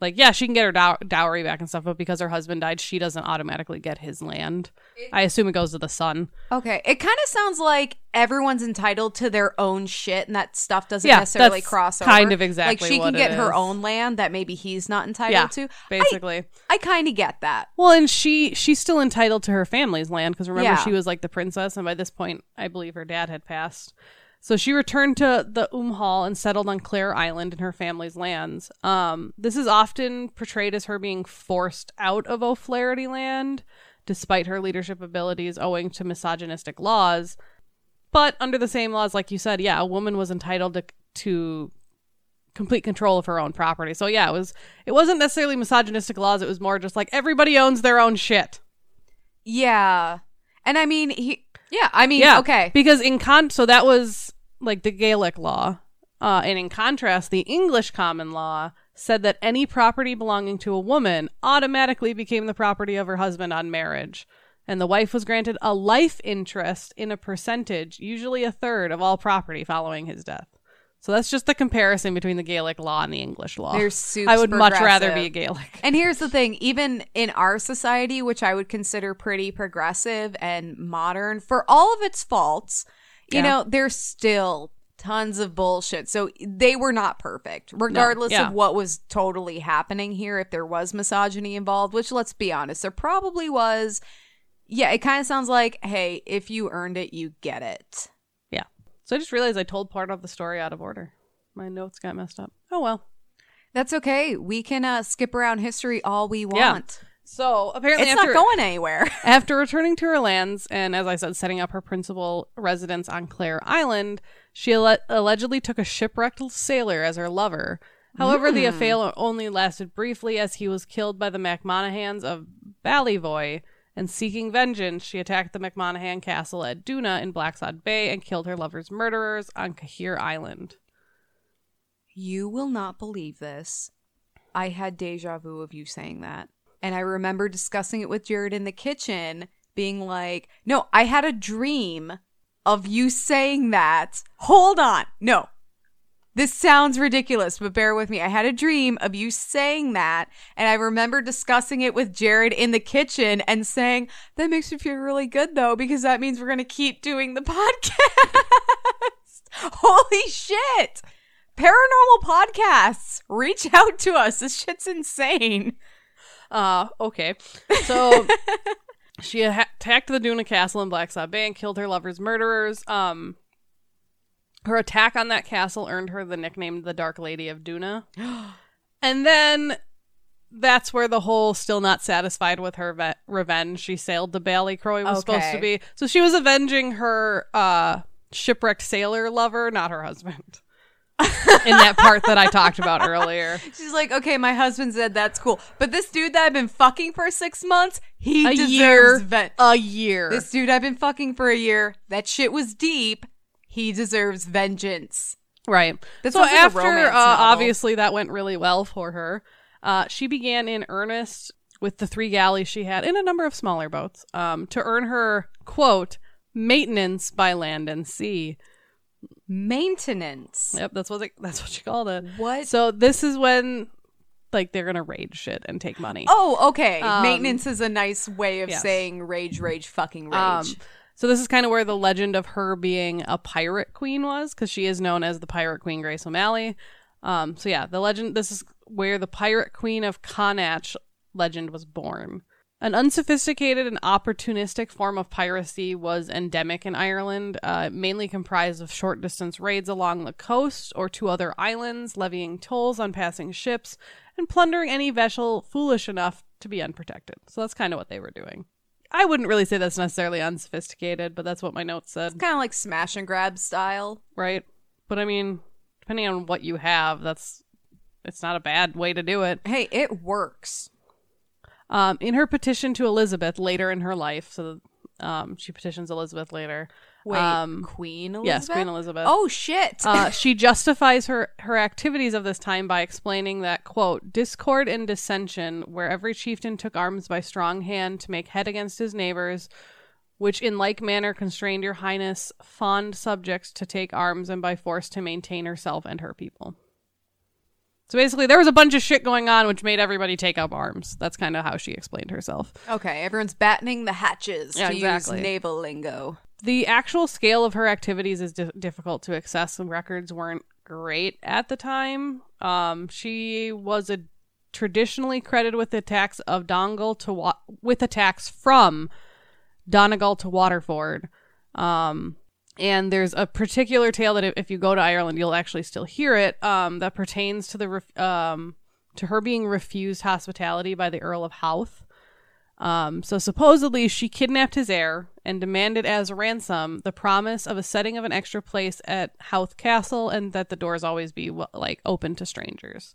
Speaker 3: Like, yeah, she can get her dow- dowry back and stuff, but because her husband died, she doesn't automatically get his land. I assume it goes to the son.
Speaker 2: Okay, it kind of sounds like everyone's entitled to their own shit, and that stuff doesn't
Speaker 3: Yeah,
Speaker 2: necessarily cross over.
Speaker 3: kind of exactly
Speaker 2: like she can get her own land that maybe he's not entitled
Speaker 3: Yeah,
Speaker 2: to.
Speaker 3: basically.
Speaker 2: I, I kind of get that.
Speaker 3: Well, and she she's still entitled to her family's land because remember
Speaker 2: Yeah.
Speaker 3: she was like the princess, and by this point, I believe her dad had passed. So she returned to the Umhal and settled on Clare Island in her family's lands. Um, this is often portrayed as her being forced out of O'Flaherty land, despite her leadership abilities, owing to misogynistic laws. But under the same laws, like you said, yeah, a woman was entitled to to complete control of her own property. So yeah, it was it wasn't necessarily misogynistic laws, it was more just like everybody owns their own shit.
Speaker 2: Yeah, and I mean, he. Yeah, I mean,
Speaker 3: Yeah.
Speaker 2: okay.
Speaker 3: Because in con so that was like the Gaelic law. Uh, and in contrast, the English common law said that any property belonging to a woman automatically became the property of her husband on marriage. And the wife was granted a life interest in a percentage, usually a third of all property following his death. So that's just the comparison between the Gaelic law and the English law.
Speaker 2: They're super
Speaker 3: I would much rather be a Gaelic.
Speaker 2: And here's the thing even in our society, which I would consider pretty progressive and modern, for all of its faults, you
Speaker 3: Yeah.
Speaker 2: know, there's still tons of bullshit. So they were not perfect, regardless
Speaker 3: yeah.
Speaker 2: of what was totally happening here. If there was misogyny involved, which let's be honest, there probably was. Yeah, it kind of sounds like, hey, if you earned it, you get it.
Speaker 3: So I just realized I told part of the story out of order. My notes got messed up. Oh well.
Speaker 2: That's okay. We can uh, skip around history all we want. Yeah.
Speaker 3: So apparently,
Speaker 2: It's
Speaker 3: after,
Speaker 2: not going anywhere.
Speaker 3: After returning to her lands and, as I said, setting up her principal residence on Clare Island, she alle- allegedly took a shipwrecked sailor as her lover. However, the affair only lasted briefly as he was killed by the MacMonagans of Ballyvoy. And seeking vengeance, she attacked the MacMonagan castle at Doona in Blacksod Bay and killed her lover's murderers on Cahir Island.
Speaker 2: You will not believe this. I had deja vu of you saying that. And I remember discussing it with Jared in the kitchen, being like, no, I had a dream of you saying that. Hold on. No. This sounds ridiculous, but bear with me. I had a dream of you saying that, and I remember discussing it with Jared in the kitchen and saying, That makes me feel really good though, because that means we're going to keep doing the podcast. Holy shit! Paranormal podcasts, reach out to us. This shit's insane.
Speaker 3: Uh, okay. So she attacked the Doona Castle in Blacksod Bay and killed her lover's murderers. Um, her attack on that castle earned her the nickname the Dark Lady of Doona. and then that's where the whole still not satisfied with her ve- revenge. She sailed to Ballycroy was supposed to be. So she was avenging her uh shipwrecked sailor lover, not her husband. in that part that I talked about earlier.
Speaker 2: She's like, okay, my husband said that's cool. But this dude that I've been fucking for six months, he
Speaker 3: A
Speaker 2: deserves
Speaker 3: year.
Speaker 2: ven-
Speaker 3: A year.
Speaker 2: This dude I've been fucking for a year, that shit was deep. He deserves vengeance.
Speaker 3: Right.
Speaker 2: That
Speaker 3: so after, uh, obviously, that went really well for her. Uh, she began in earnest with the three galleys she had in a number of smaller boats um, to earn her quote maintenance by land and sea.
Speaker 2: Maintenance.
Speaker 3: Yep, that's what they, that's what she called it.
Speaker 2: What?
Speaker 3: So this is when like they're gonna rage shit and take money.
Speaker 2: Oh, okay.
Speaker 3: Um,
Speaker 2: Maintenance is a nice way of
Speaker 3: yes.
Speaker 2: saying rage, rage, fucking rage.
Speaker 3: Um, so this is kind of where the legend of her being a pirate queen was, because she is known as the pirate queen Grace O'Malley. Um, so yeah, the legend. This is where the pirate queen of Connacht legend was born. An unsophisticated and opportunistic form of piracy was endemic in Ireland, uh, mainly comprised of short distance raids along the coast or to other islands, levying tolls on passing ships, and plundering any vessel foolish enough to be unprotected. So that's kind of what they were doing. I wouldn't really say that's necessarily unsophisticated, but that's what my notes said,
Speaker 2: kind of like smash and grab style.
Speaker 3: right? But I mean, depending on what you have, that's it's not a bad way to do it.
Speaker 2: Hey, it works.
Speaker 3: Um, in her petition to Elizabeth later in her life, so um, she petitions Elizabeth later.
Speaker 2: Wait,
Speaker 3: um,
Speaker 2: Queen Elizabeth?
Speaker 3: yes, Queen Elizabeth.
Speaker 2: Oh, shit.
Speaker 3: uh, she justifies her her activities of this time by explaining that quote discord and dissension where every chieftain took arms by strong hand to make head against his neighbors which in like manner constrained your highness fond subjects to take arms and by force to maintain herself and her people so basically there was a bunch of shit going on which made everybody take up arms that's kind of how she explained herself
Speaker 2: okay, everyone's battening the hatches
Speaker 3: Yeah,
Speaker 2: to
Speaker 3: exactly.
Speaker 2: use naval lingo.
Speaker 3: The actual scale of her activities is di- difficult to access. Records weren't great at the time. Um, she was a traditionally credited with attacks of Dongle to wa- with attacks from Donegal to Waterford. Um, and there's a particular tale that if- you go to Ireland, you'll actually still hear it. Um, that pertains to the um to her being refused hospitality by the Earl of Howth. Um, so supposedly she kidnapped his heir and demanded as a ransom the promise of a setting of an extra place at Howth Castle and that the doors always be like open to strangers.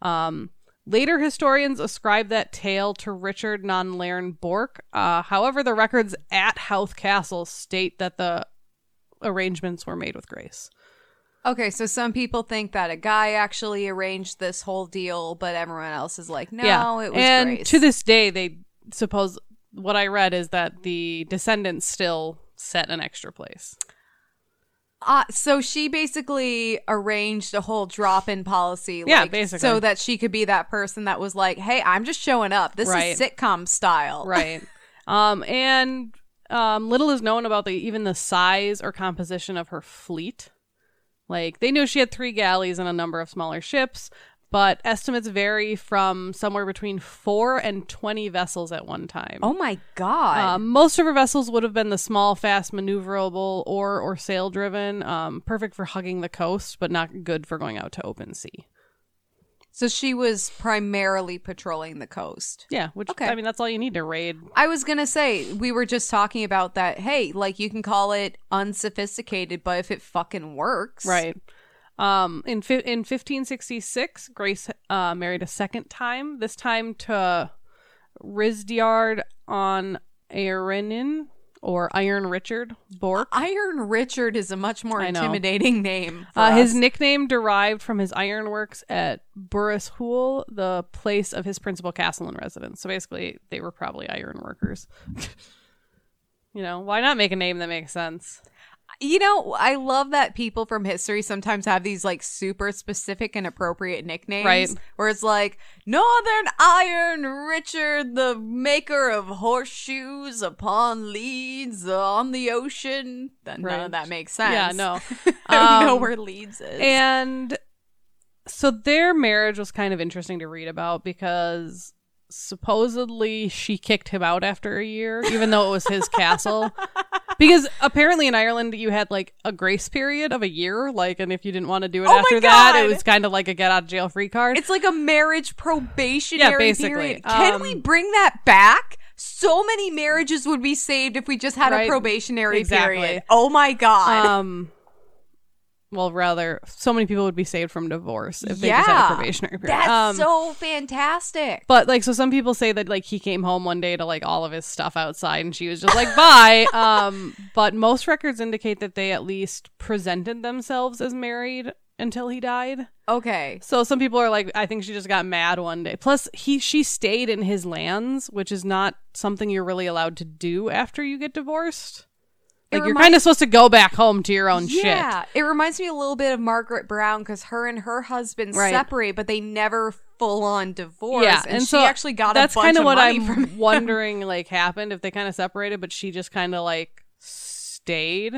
Speaker 3: Um, later historians ascribe that tale to Richard non Lairn Bork. Uh, however, the records at Howth Castle state that the arrangements were made with Grace.
Speaker 2: Okay, so some people think that a guy actually arranged this whole deal, but everyone else is like, no,
Speaker 3: yeah,
Speaker 2: it was
Speaker 3: and
Speaker 2: Grace.
Speaker 3: to this day, they suppose what I read is that the descendants still set an extra place.
Speaker 2: Uh, so she basically arranged a whole drop-in policy,
Speaker 3: Yeah, basically.
Speaker 2: so that she could be that person that was like, "Hey, I'm just showing up. This
Speaker 3: Right.
Speaker 2: is sitcom style."
Speaker 3: right um and um little is known about the even the size or composition of her fleet like they knew she had three galleys and a number of smaller ships but estimates vary from somewhere between four and 20 vessels at one time
Speaker 2: Oh my god.
Speaker 3: um, most of her vessels would have been the small, fast, maneuverable or or sail driven, um, perfect for hugging the coast, but not good for going out to open sea.
Speaker 2: so she was primarily patrolling the coast.
Speaker 3: Yeah, which
Speaker 2: Okay.
Speaker 3: I mean, that's all you need to raid.
Speaker 2: I was gonna say we were just talking about that. Hey, like you can call it unsophisticated, but if it fucking works,
Speaker 3: Right. Um, in fi- in 1566, Grace uh, married a second time. This time to Risdiard on Eirinin or Iron Richard Bork.
Speaker 2: Iron Richard is a much more intimidating name.
Speaker 3: Uh, his nickname derived from his ironworks at Burrishoole, the place of his principal castle and residence. So basically, they were probably iron workers. you know, why not make a name that makes sense?
Speaker 2: You know, I love that people from history sometimes have these like super specific and appropriate nicknames.
Speaker 3: Right.
Speaker 2: Where it's like Northern Iron Richard, the maker of horseshoes upon Leeds on the ocean. Then none of that makes sense.
Speaker 3: Yeah, no.
Speaker 2: I don't know
Speaker 3: Um,
Speaker 2: where Leeds is.
Speaker 3: And so their marriage was kind of interesting to read about because supposedly she kicked him out after a year, even though it was his castle. Because apparently in Ireland you had like a grace period of a year, like, and if you didn't want to do it
Speaker 2: Oh
Speaker 3: after that, it was kind of like a get out of jail free card.
Speaker 2: It's like a marriage probationary
Speaker 3: Yeah, basically.
Speaker 2: period. Can
Speaker 3: Um,
Speaker 2: we bring that back? So many marriages would be saved if we just had
Speaker 3: Right.
Speaker 2: a probationary
Speaker 3: Exactly.
Speaker 2: period. Oh my god.
Speaker 3: um, well, rather, so many people would be saved from divorce if they just had a probationary period.
Speaker 2: That's
Speaker 3: Um,
Speaker 2: so fantastic.
Speaker 3: But like, so some people say that like he came home one day to like all of his stuff outside, and she was just like, "Bye." Um, but most records indicate that they at least presented themselves as married until he died.
Speaker 2: Okay.
Speaker 3: So some people are like, I think she just got mad one day. Plus, he she stayed in his lands, which is not something you're really allowed to do after you get divorced. Like you're kind of supposed to go back home to your own shit.
Speaker 2: Yeah, it reminds me a little bit of Margaret Brown because her and her husband
Speaker 3: Right.
Speaker 2: separate, but they never full on divorce.
Speaker 3: Yeah,
Speaker 2: and,
Speaker 3: and,
Speaker 2: she actually got
Speaker 3: that's kind
Speaker 2: of
Speaker 3: what I'm wondering like happened if they kind of separated, but she just kind of like stayed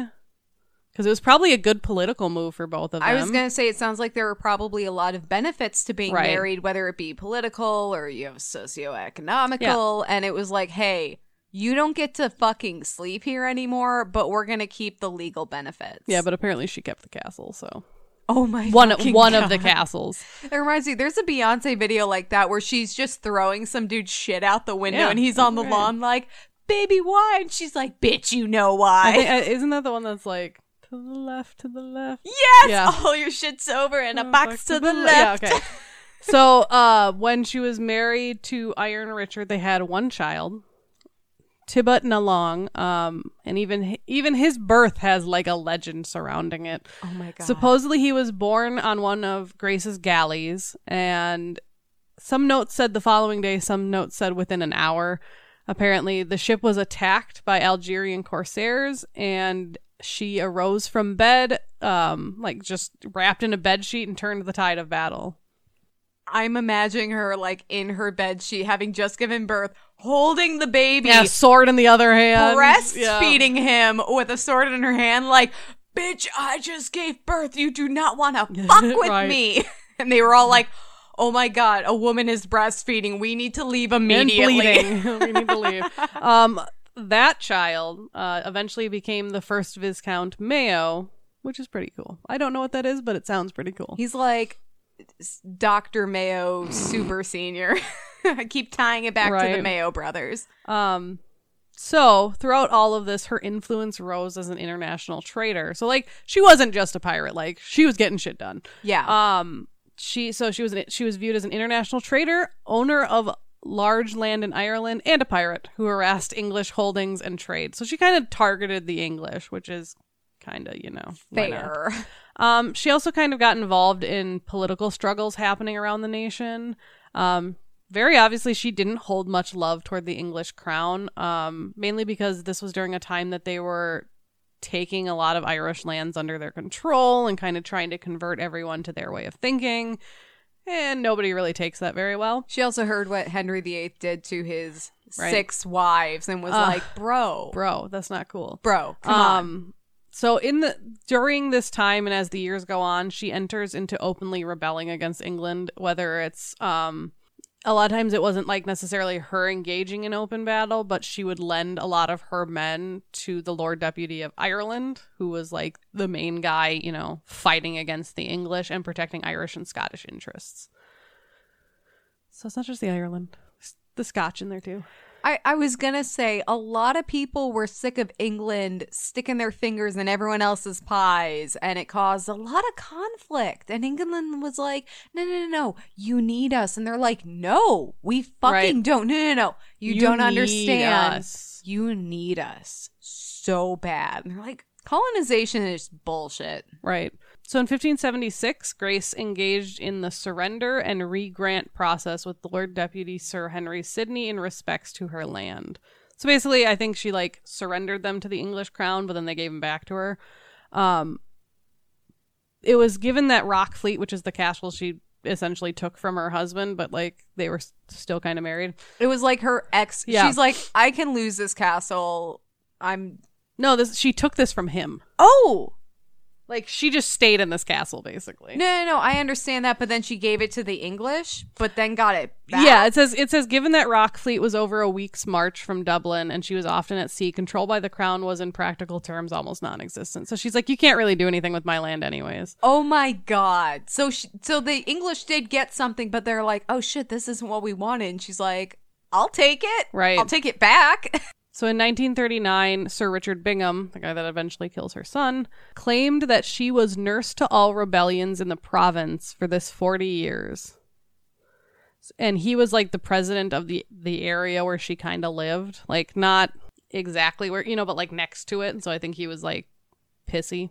Speaker 3: because it was probably a good political move for both of them.
Speaker 2: I was gonna say it sounds like there were probably a lot of benefits to being
Speaker 3: Right.
Speaker 2: married, whether it be political or you know socioeconomical, and it was like, hey, you don't get to fucking sleep here anymore, but we're gonna keep the legal benefits.
Speaker 3: yeah, but apparently she kept the castle, so
Speaker 2: oh my,
Speaker 3: one one of the castles.
Speaker 2: It reminds me, there's a Beyonce video like that where she's just throwing some dude shit out the window
Speaker 3: Yeah,
Speaker 2: and he's on the
Speaker 3: right.
Speaker 2: lawn like, baby, why? And she's like, bitch, you know why.
Speaker 3: think, uh, isn't that the one that's like to the left, to the left?
Speaker 2: yes,
Speaker 3: Yeah.
Speaker 2: all your shit's over and a
Speaker 3: Oh,
Speaker 2: box
Speaker 3: fuck,
Speaker 2: to the
Speaker 3: Yeah,
Speaker 2: left.
Speaker 3: okay. so, uh, when she was married to Iron Richard, they had one child, Tibbot na Long, Um, and even even his birth has like a legend surrounding it.
Speaker 2: Oh my god.
Speaker 3: Supposedly, he was born on one of Grace's galleys, and some notes said the following day. Some notes said within an hour. Apparently, the ship was attacked by Algerian corsairs, and she arose from bed, um, like just wrapped in a bed sheet and turned the tide of battle.
Speaker 2: I'm imagining her like in her bed sheet having just given birth, holding the baby,
Speaker 3: Yeah, sword in the other hand,
Speaker 2: breastfeeding him with a sword in her hand, like, bitch, I just gave birth. You do not want to fuck with
Speaker 3: Right.
Speaker 2: me. And they were all like, oh my God, a woman is breastfeeding. We need to leave
Speaker 3: and
Speaker 2: immediately.
Speaker 3: bleeding. we need to leave. Um, that child uh, eventually became the first Viscount Mayo, which is pretty cool. I don't know what that is, but it sounds pretty cool.
Speaker 2: He's like Dr. Mayo super senior. I keep tying it back to the Mayo brothers.
Speaker 3: Um, so throughout all of this, her influence rose as an international trader. So like, she wasn't just a pirate; like she was getting shit done.
Speaker 2: Yeah.
Speaker 3: Um, she so she was an, she was viewed as an international trader, owner of large land in Ireland, and a pirate who harassed English holdings and trade. So she kind of targeted the English, which is kind of you know?
Speaker 2: Fair.
Speaker 3: Um, she also kind of got involved in political struggles happening around the nation. Um, very obviously, she didn't hold much love toward the English crown, um, mainly because this was during a time that they were taking a lot of Irish lands under their control and kind of trying to convert everyone to their way of thinking. And nobody really takes that very well.
Speaker 2: She also heard what Henry VIII did to his
Speaker 3: Right.
Speaker 2: six wives and was
Speaker 3: Ugh.
Speaker 2: like, bro,
Speaker 3: Bro, that's not cool.
Speaker 2: bro,
Speaker 3: um so in the during this time and as the years go on she enters into openly rebelling against england whether it's um a lot of times it wasn't like necessarily her engaging in open battle but she would lend a lot of her men to the lord deputy of ireland who was like the main guy you know fighting against the english and protecting irish and scottish interests. So it's not just the ireland. The scotch in there too
Speaker 2: I, I was gonna say a lot of people were sick of England sticking their fingers in everyone else's pies, and it caused a lot of conflict. And England was like, "No, no, no, no, you need us," and they're like, "No, we fucking
Speaker 3: Right.
Speaker 2: don't. No, no, no, you,
Speaker 3: You
Speaker 2: don't
Speaker 3: need
Speaker 2: understand.
Speaker 3: us."
Speaker 2: You need us so bad." And they're like, "Colonization is bullshit."
Speaker 3: Right. So in 1576, Grace engaged in the surrender and re-grant process with Lord Deputy Sir Henry Sidney in respects to her land. So basically, I think she like surrendered them to the English crown, but then they gave them back to her. Um, it was given that Rockfleet, which is the castle she essentially took from her husband, but like they were still kind of married.
Speaker 2: It was like her ex.
Speaker 3: Yeah.
Speaker 2: She's like, "I can lose this castle. I'm."
Speaker 3: No, this she took this from him.
Speaker 2: Oh,
Speaker 3: Like she just stayed in this castle, basically.
Speaker 2: No, no, no. I understand that, but then she gave it to the English, but then got it back.
Speaker 3: Yeah, it says it says given that Rock Fleet was over a week's march from Dublin and she was often at sea, control by the crown was in practical terms almost non-existent. So she's like, you can't really do anything with my land, anyways.
Speaker 2: Oh my god. So she, so the English did get something, but they're like, "Oh shit, this isn't what we wanted." And she's like, "I'll take it.
Speaker 3: Right.
Speaker 2: I'll take it back."
Speaker 3: So in 1939, Sir Richard Bingham, the guy that eventually kills her son, claimed that she was nurse to all rebellions in the province for this 40 years. And he was like the president of the the area where she kind of lived, like not exactly where, you know, but like next to it. And so I think he was like pissy.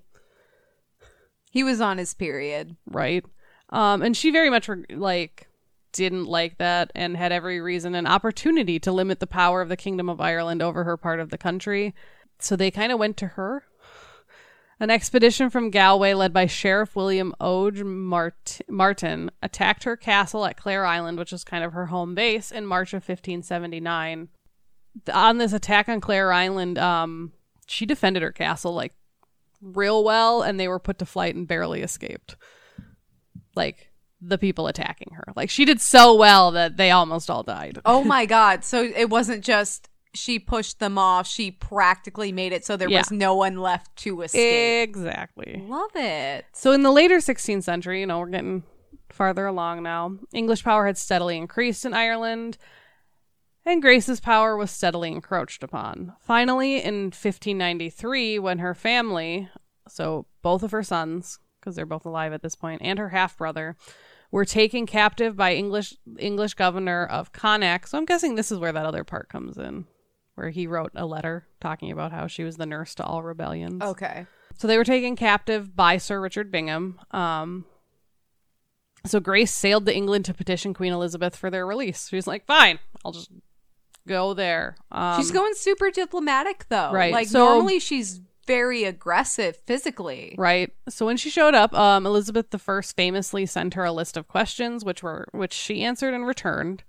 Speaker 2: he was on his period.
Speaker 3: right? Um, and she very much re- like didn't like that and had every reason and opportunity to limit the power of the Kingdom of Ireland over her part of the country. So they kind of went to her. An expedition from Galway, led by Sheriff William Oge Mart- Martin, attacked her castle at Clare Island, which is kind of her home base, in March of 1579. On this attack on Clare Island, um, she defended her castle like real well, and they were put to flight and barely escaped like the people attacking her. Like she did so well that they almost all died.
Speaker 2: Oh my god. So it wasn't just she pushed them off. She practically made it so there
Speaker 3: Yeah.
Speaker 2: was no one left to escape.
Speaker 3: Exactly.
Speaker 2: Love it.
Speaker 3: So in the later 16th century, you know, we're getting farther along now. English power had steadily increased in Ireland, and Grace's power was steadily encroached upon. Finally, in 1593, when her family, so both of her sons, because they're both alive at this point, and her half brother, were taken captive by English English governor of Connacht. So I'm guessing this is where that other part comes in, where he wrote a letter talking about how she was the nurse to all rebellions.
Speaker 2: Okay.
Speaker 3: So they were taken captive by Sir Richard Bingham. Um, so Grace sailed to England to petition Queen Elizabeth for their release. She's like, "Fine, I'll just go there." Um,
Speaker 2: she's going super diplomatic though.
Speaker 3: Right,
Speaker 2: Like
Speaker 3: so-
Speaker 2: normally she's very aggressive physically.
Speaker 3: right. So when she showed up, um, Elizabeth I famously sent her a list of questions, which were which she answered and returned.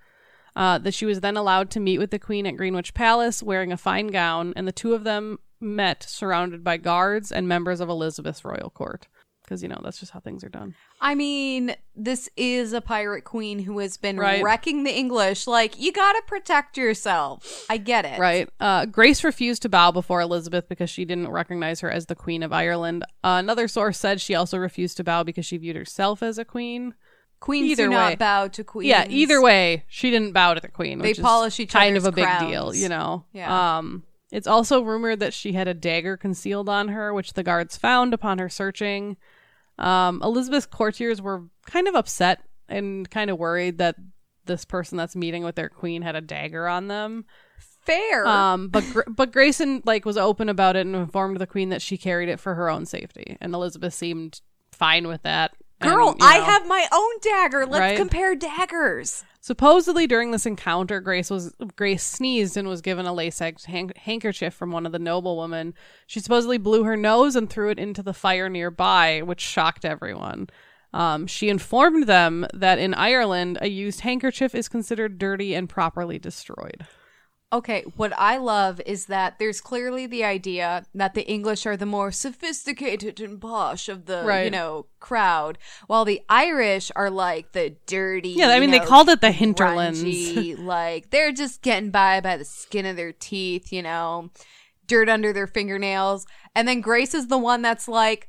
Speaker 3: Uh, that she was then allowed to meet with the Queen at Greenwich Palace, wearing a fine gown, and the two of them met surrounded by guards and members of Elizabeth's royal court. Because you know that's just how things are done.
Speaker 2: I mean, this is a pirate queen who has been
Speaker 3: Right.
Speaker 2: wrecking the English. Like, you gotta protect yourself. I get it.
Speaker 3: Right. Uh, Grace refused to bow before Elizabeth because she didn't recognize her as the Queen of Ireland. Uh, another source said she also refused to bow because she viewed herself as a queen.
Speaker 2: Queens
Speaker 3: Either
Speaker 2: do
Speaker 3: way.
Speaker 2: not bow to queens.
Speaker 3: Yeah, either way, she didn't bow to the Queen.
Speaker 2: They
Speaker 3: which is
Speaker 2: polish each
Speaker 3: kind of a
Speaker 2: other's
Speaker 3: big deal, you know.
Speaker 2: Yeah.
Speaker 3: Um, it's also rumored that she had a dagger concealed on her, which the guards found upon her searching. Um, Elizabeth's courtiers were kind of upset and kind of worried that this person that's meeting with their queen had a dagger on them.
Speaker 2: Fair.
Speaker 3: Um, but but Grayson like was open about it and informed the queen that she carried it for her own safety, and Elizabeth seemed fine with that. And,
Speaker 2: Girl,
Speaker 3: you
Speaker 2: I have my own dagger. Let's
Speaker 3: Right?
Speaker 2: compare daggers.
Speaker 3: Supposedly during this encounter, Grace was Grace sneezed and was given a han- handkerchief from one of the noblewomen. She supposedly blew her nose and threw it into the fire nearby, which shocked everyone. Um, she informed them that in Ireland, a used handkerchief is considered dirty and properly destroyed.
Speaker 2: Okay, what I love is that there's clearly the idea that the English are the more sophisticated and posh of the, you know, crowd, while the Irish are like the dirty.
Speaker 3: Yeah, I mean, they called it the hinterlands.
Speaker 2: grungy, like they're just getting by by the skin of their teeth, you know, dirt under their fingernails. And then Grace is the one that's like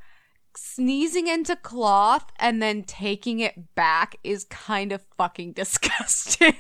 Speaker 2: sneezing into cloth and then taking it back is kind of fucking disgusting.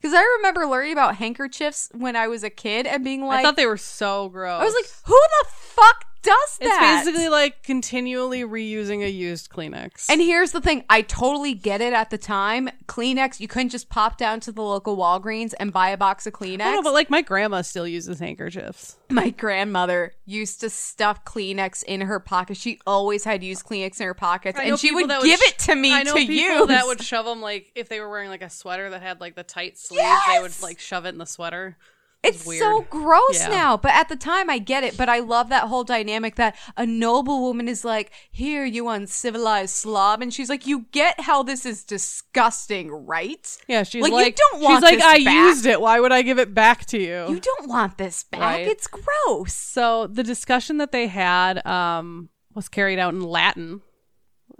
Speaker 2: Because I remember learning about handkerchiefs when I was a kid and being like,
Speaker 3: I thought they were so gross.
Speaker 2: I was like, who the fuck does that?
Speaker 3: it's basically like continually reusing a used Kleenex.
Speaker 2: And here's the thing I totally get it at the time. Kleenex, you couldn't just pop down to the local Walgreens and buy a box of Kleenex.
Speaker 3: I but like my grandma still uses handkerchiefs.
Speaker 2: My grandmother used to stuff Kleenex in her pocket. She always had used Kleenex in her pockets, and she
Speaker 3: people
Speaker 2: would give
Speaker 3: sh-
Speaker 2: it to me
Speaker 3: I know
Speaker 2: to
Speaker 3: people
Speaker 2: use.
Speaker 3: that would shove them like if they were wearing like a sweater that had like the tight sleeves, they would like shove it in the sweater.
Speaker 2: It's
Speaker 3: weird.
Speaker 2: so gross
Speaker 3: Yeah.
Speaker 2: now, but at the time I get it. But I love that whole dynamic that a noble woman is like, "Here, you uncivilized slob," and she's like, "You get how this is disgusting, right?
Speaker 3: Yeah, she's
Speaker 2: Like,
Speaker 3: like,
Speaker 2: you don't want
Speaker 3: she's like, I
Speaker 2: back."
Speaker 3: used it. Why would I give it back to you?
Speaker 2: You don't want this back.
Speaker 3: Right.
Speaker 2: It's gross."
Speaker 3: so the discussion that they had um, was carried out in Latin.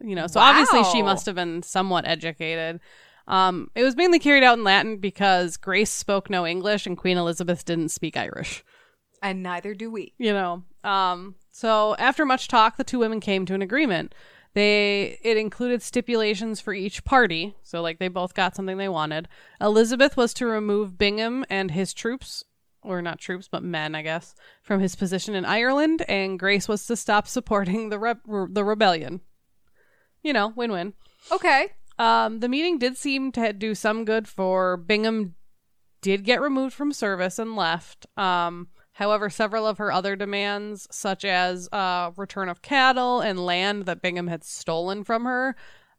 Speaker 3: You know, so obviously she must have been somewhat educated. Um, it was mainly carried out in Latin because Grace spoke no English and Queen Elizabeth didn't speak Irish.
Speaker 2: And neither do we.
Speaker 3: you know um so after much talk the two women came to an agreement they it included stipulations for each party so like they both got something they wanted elizabeth was to remove bingham and his troops or not troops but men i guess from his position in ireland and grace was to stop supporting the re- the rebellion you know win-win
Speaker 2: Okay.
Speaker 3: Um, the meeting did seem to do some good for Bingham did get removed from service and left. Um, however, several of her other demands, such as uh, return of cattle and land that Bingham had stolen from her,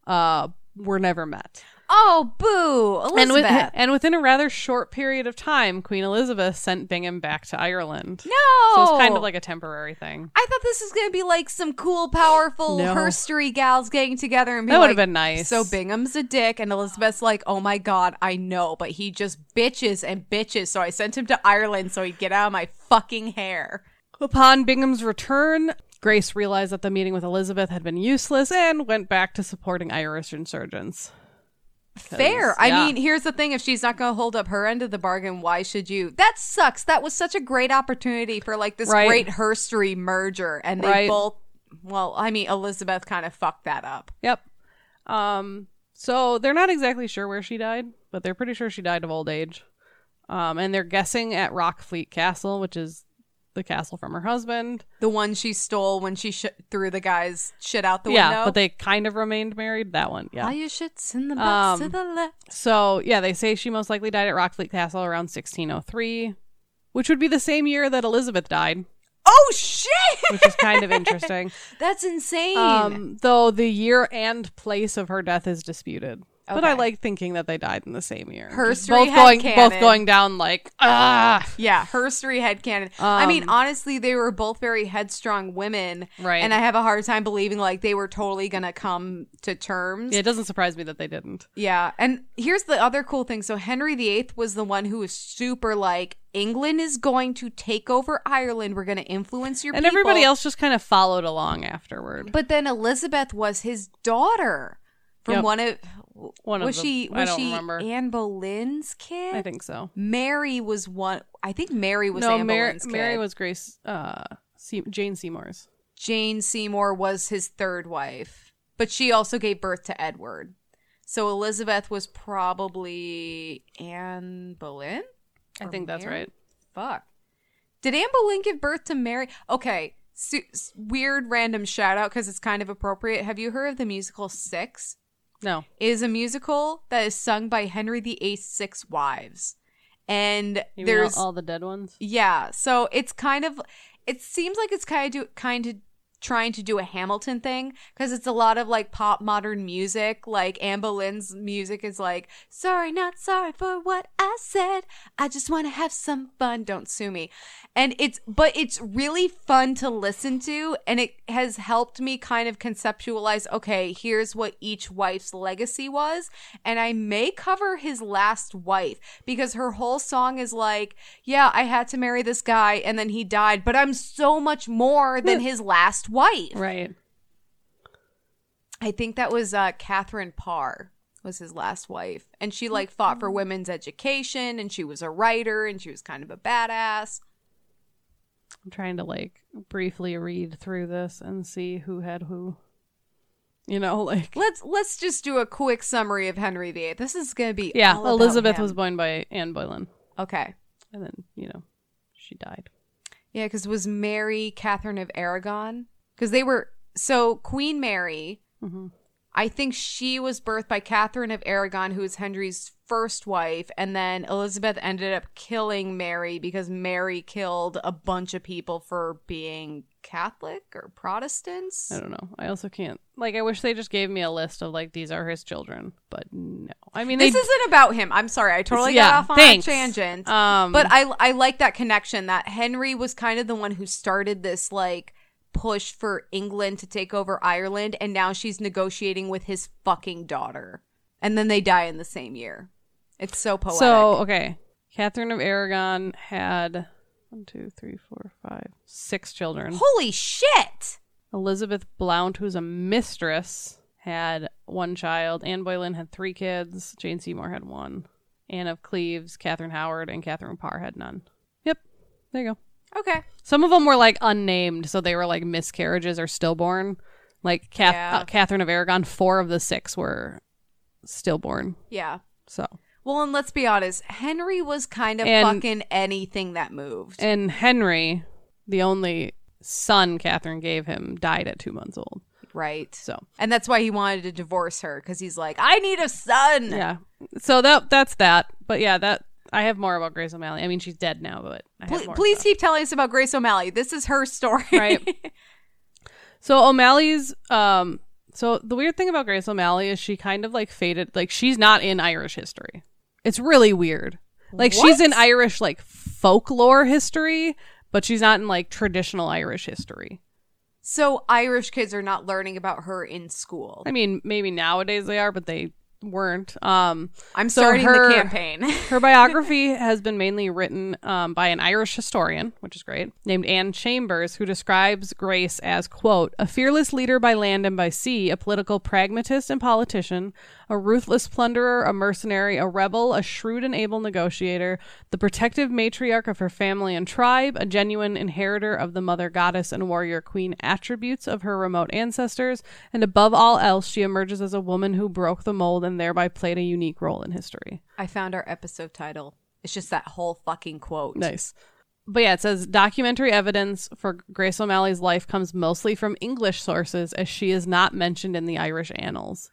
Speaker 3: uh, were never met.
Speaker 2: Oh, boo, Elizabeth.
Speaker 3: And, with, and within a rather short period of time, Queen Elizabeth sent Bingham back to Ireland.
Speaker 2: no,
Speaker 3: So it's kind of like a temporary thing.
Speaker 2: I thought this was gonna be like some cool, powerful
Speaker 3: No.
Speaker 2: herstory gals getting together and being
Speaker 3: That would've been nice.
Speaker 2: So Bingham's a dick, and Elizabeth's like, "Oh my god, I know, but he just bitches and bitches." So I sent him to Ireland so he'd get out of my fucking hair.
Speaker 3: Upon Bingham's return, Grace realized that the meeting with Elizabeth had been useless and went back to supporting Irish insurgents.
Speaker 2: Fair. I
Speaker 3: yeah.
Speaker 2: mean, here's the thing: if she's not gonna hold up her end of the bargain, why should you? That sucks. That was such a great opportunity for like this
Speaker 3: Right.
Speaker 2: great herstory merger, and they
Speaker 3: Right.
Speaker 2: both. Well, I mean, Elizabeth kind of fucked that up.
Speaker 3: Yep. Um, so they're not exactly sure where she died, but they're pretty sure she died of old age. Um, and they're guessing at Rockfleet Castle, which is the castle from her husband.
Speaker 2: The one she stole when she sh- threw the guy's shit out the
Speaker 3: yeah,
Speaker 2: window.
Speaker 3: Yeah, but they kind of remained married. That one, yeah.
Speaker 2: All your shit's in the box to
Speaker 3: Um,
Speaker 2: the left.
Speaker 3: So yeah, they say she most likely died at Rockfleet Castle around 1603, which would be the same year that Elizabeth died,
Speaker 2: Oh shit!
Speaker 3: which is kind of interesting.
Speaker 2: That's insane.
Speaker 3: Um, though the year and place of her death is disputed. But I like thinking that they died in the same year.
Speaker 2: Herstory
Speaker 3: both going,
Speaker 2: headcanon.
Speaker 3: both going down like ah.
Speaker 2: yeah, herstory headcanon. I mean,
Speaker 3: Um,
Speaker 2: honestly, they were both very headstrong women,
Speaker 3: Right.
Speaker 2: And I have a hard time believing like they were totally gonna come to terms.
Speaker 3: Yeah, it doesn't surprise me that they didn't.
Speaker 2: Yeah, and here's the other cool thing. So Henry VIII was the one who was super like England is going to take over Ireland. We're going to influence your
Speaker 3: And
Speaker 2: people.
Speaker 3: everybody else just kind of followed along afterward.
Speaker 2: But then Elizabeth was his daughter from
Speaker 3: Yep.
Speaker 2: one of
Speaker 3: One of
Speaker 2: was
Speaker 3: them.
Speaker 2: she
Speaker 3: I
Speaker 2: was
Speaker 3: don't
Speaker 2: she
Speaker 3: remember.
Speaker 2: Anne Boleyn's kid?
Speaker 3: I think so.
Speaker 2: Mary was one. I think Mary was
Speaker 3: no,
Speaker 2: Anne
Speaker 3: Mary,
Speaker 2: Boleyn's kid.
Speaker 3: Mary was Grace, uh, Se- Jane Seymour's.
Speaker 2: Jane Seymour was his third wife, but she also gave birth to Edward. So Elizabeth was probably Anne Boleyn.
Speaker 3: I think that's
Speaker 2: Mary?
Speaker 3: right.
Speaker 2: Fuck. Did Anne Boleyn give birth to Mary? Okay, weird random shout out because it's kind of appropriate. Have you heard of the musical Six?
Speaker 3: No.
Speaker 2: It is a musical that is sung by Henry VIII's six wives, and
Speaker 3: You
Speaker 2: there's
Speaker 3: all, all the dead ones?
Speaker 2: yeah, so it's kind of it seems like it's kind of do, kind of trying to do a Hamilton thing because it's a lot of like pop modern music. Like Anne Boleyn's music is like, "Sorry, not sorry for what I said. I just want to have some fun. Don't sue me." And it's but it's really fun to listen to and it has helped me kind of conceptualize, okay, here's what each wife's legacy was, and I may cover his last wife because her whole song is like, yeah, I had to marry this guy and then he died, but I'm so much more than hmm. his last wife.
Speaker 3: Right.
Speaker 2: I think that was uh, Catherine Parr was his last wife, and she like fought for women's education, and she was a writer, and she was kind of a badass.
Speaker 3: I'm trying to like briefly read through this and see who had who. You know, like
Speaker 2: Let's let's just do a quick summary of Henry VIII. This is going to be
Speaker 3: yeah, Elizabeth was born by Anne Boleyn,
Speaker 2: okay.
Speaker 3: and then you know she died.
Speaker 2: Yeah, because was Mary Catherine of Aragon? Because they were so Queen Mary.
Speaker 3: hmm
Speaker 2: I think she was birthed by Catherine of Aragon, who was Henry's first wife, and then Elizabeth ended up killing Mary because Mary killed a bunch of people for being Catholic or Protestants.
Speaker 3: I don't know. I also can't like. I wish they just gave me a list of like these are his children, but no. I mean,
Speaker 2: This isn't about him. I'm sorry. I totally
Speaker 3: Yeah,
Speaker 2: got off on
Speaker 3: thanks.
Speaker 2: a tangent.
Speaker 3: um,
Speaker 2: but I I like that connection that Henry was kind of the one who started this like push for England to take over Ireland and now she's negotiating with his fucking daughter. And then they die in the same year. It's so poetic.
Speaker 3: So okay, Catherine of Aragon had one, two, three, four, five, six children.
Speaker 2: Holy shit.
Speaker 3: Elizabeth Blount, who's a mistress, had one child. Anne Boleyn had three kids. Jane Seymour had one. Anne of Cleves, Catherine Howard, and Catherine Parr had none. Yep, there you go.
Speaker 2: Okay.
Speaker 3: Some of them were like unnamed, so they were like miscarriages or stillborn. Like Cath-
Speaker 2: Yeah.
Speaker 3: uh, Catherine of Aragon, four of the six were stillborn.
Speaker 2: Yeah.
Speaker 3: So
Speaker 2: Well, and let's be honest, Henry was kind of
Speaker 3: And-
Speaker 2: fucking anything that moved.
Speaker 3: And Henry, the only son Catherine gave him, died at two months old.
Speaker 2: right.
Speaker 3: So
Speaker 2: And that's why he wanted to divorce her cuz he's like, "I need a son."
Speaker 3: yeah, so that that's that. But yeah, that I have more about Grace O'Malley. I mean, she's dead now, but I have
Speaker 2: Please,
Speaker 3: more
Speaker 2: please keep telling us about Grace O'Malley. This is her story.
Speaker 3: Right. So O'Malley's um. So the weird thing about Grace O'Malley is she kind of like faded. Like she's not in Irish history. It's really weird. Like she's in Irish like folklore history, but she's not in like traditional Irish history.
Speaker 2: so Irish kids are not learning about her in school.
Speaker 3: I mean, maybe nowadays they are, but they weren't. Um,
Speaker 2: I'm
Speaker 3: so
Speaker 2: starting
Speaker 3: her-
Speaker 2: the campaign.
Speaker 3: her biography has been mainly written um, by an Irish historian, which is great, named Anne Chambers, who describes Grace as, quote, a fearless leader by land and by sea, a political pragmatist and politician, a ruthless plunderer, a mercenary, a rebel, a shrewd and able negotiator, the protective matriarch of her family and tribe, a genuine inheritor of the mother goddess and warrior queen attributes of her remote ancestors, and above all else, she emerges as a woman who broke the mold and thereby played a unique role in history.
Speaker 2: I found our episode title. It's just that whole fucking quote.
Speaker 3: Nice. But yeah, it says documentary evidence for Grace O'Malley's life comes mostly from English sources, as she is not mentioned in the Irish annals.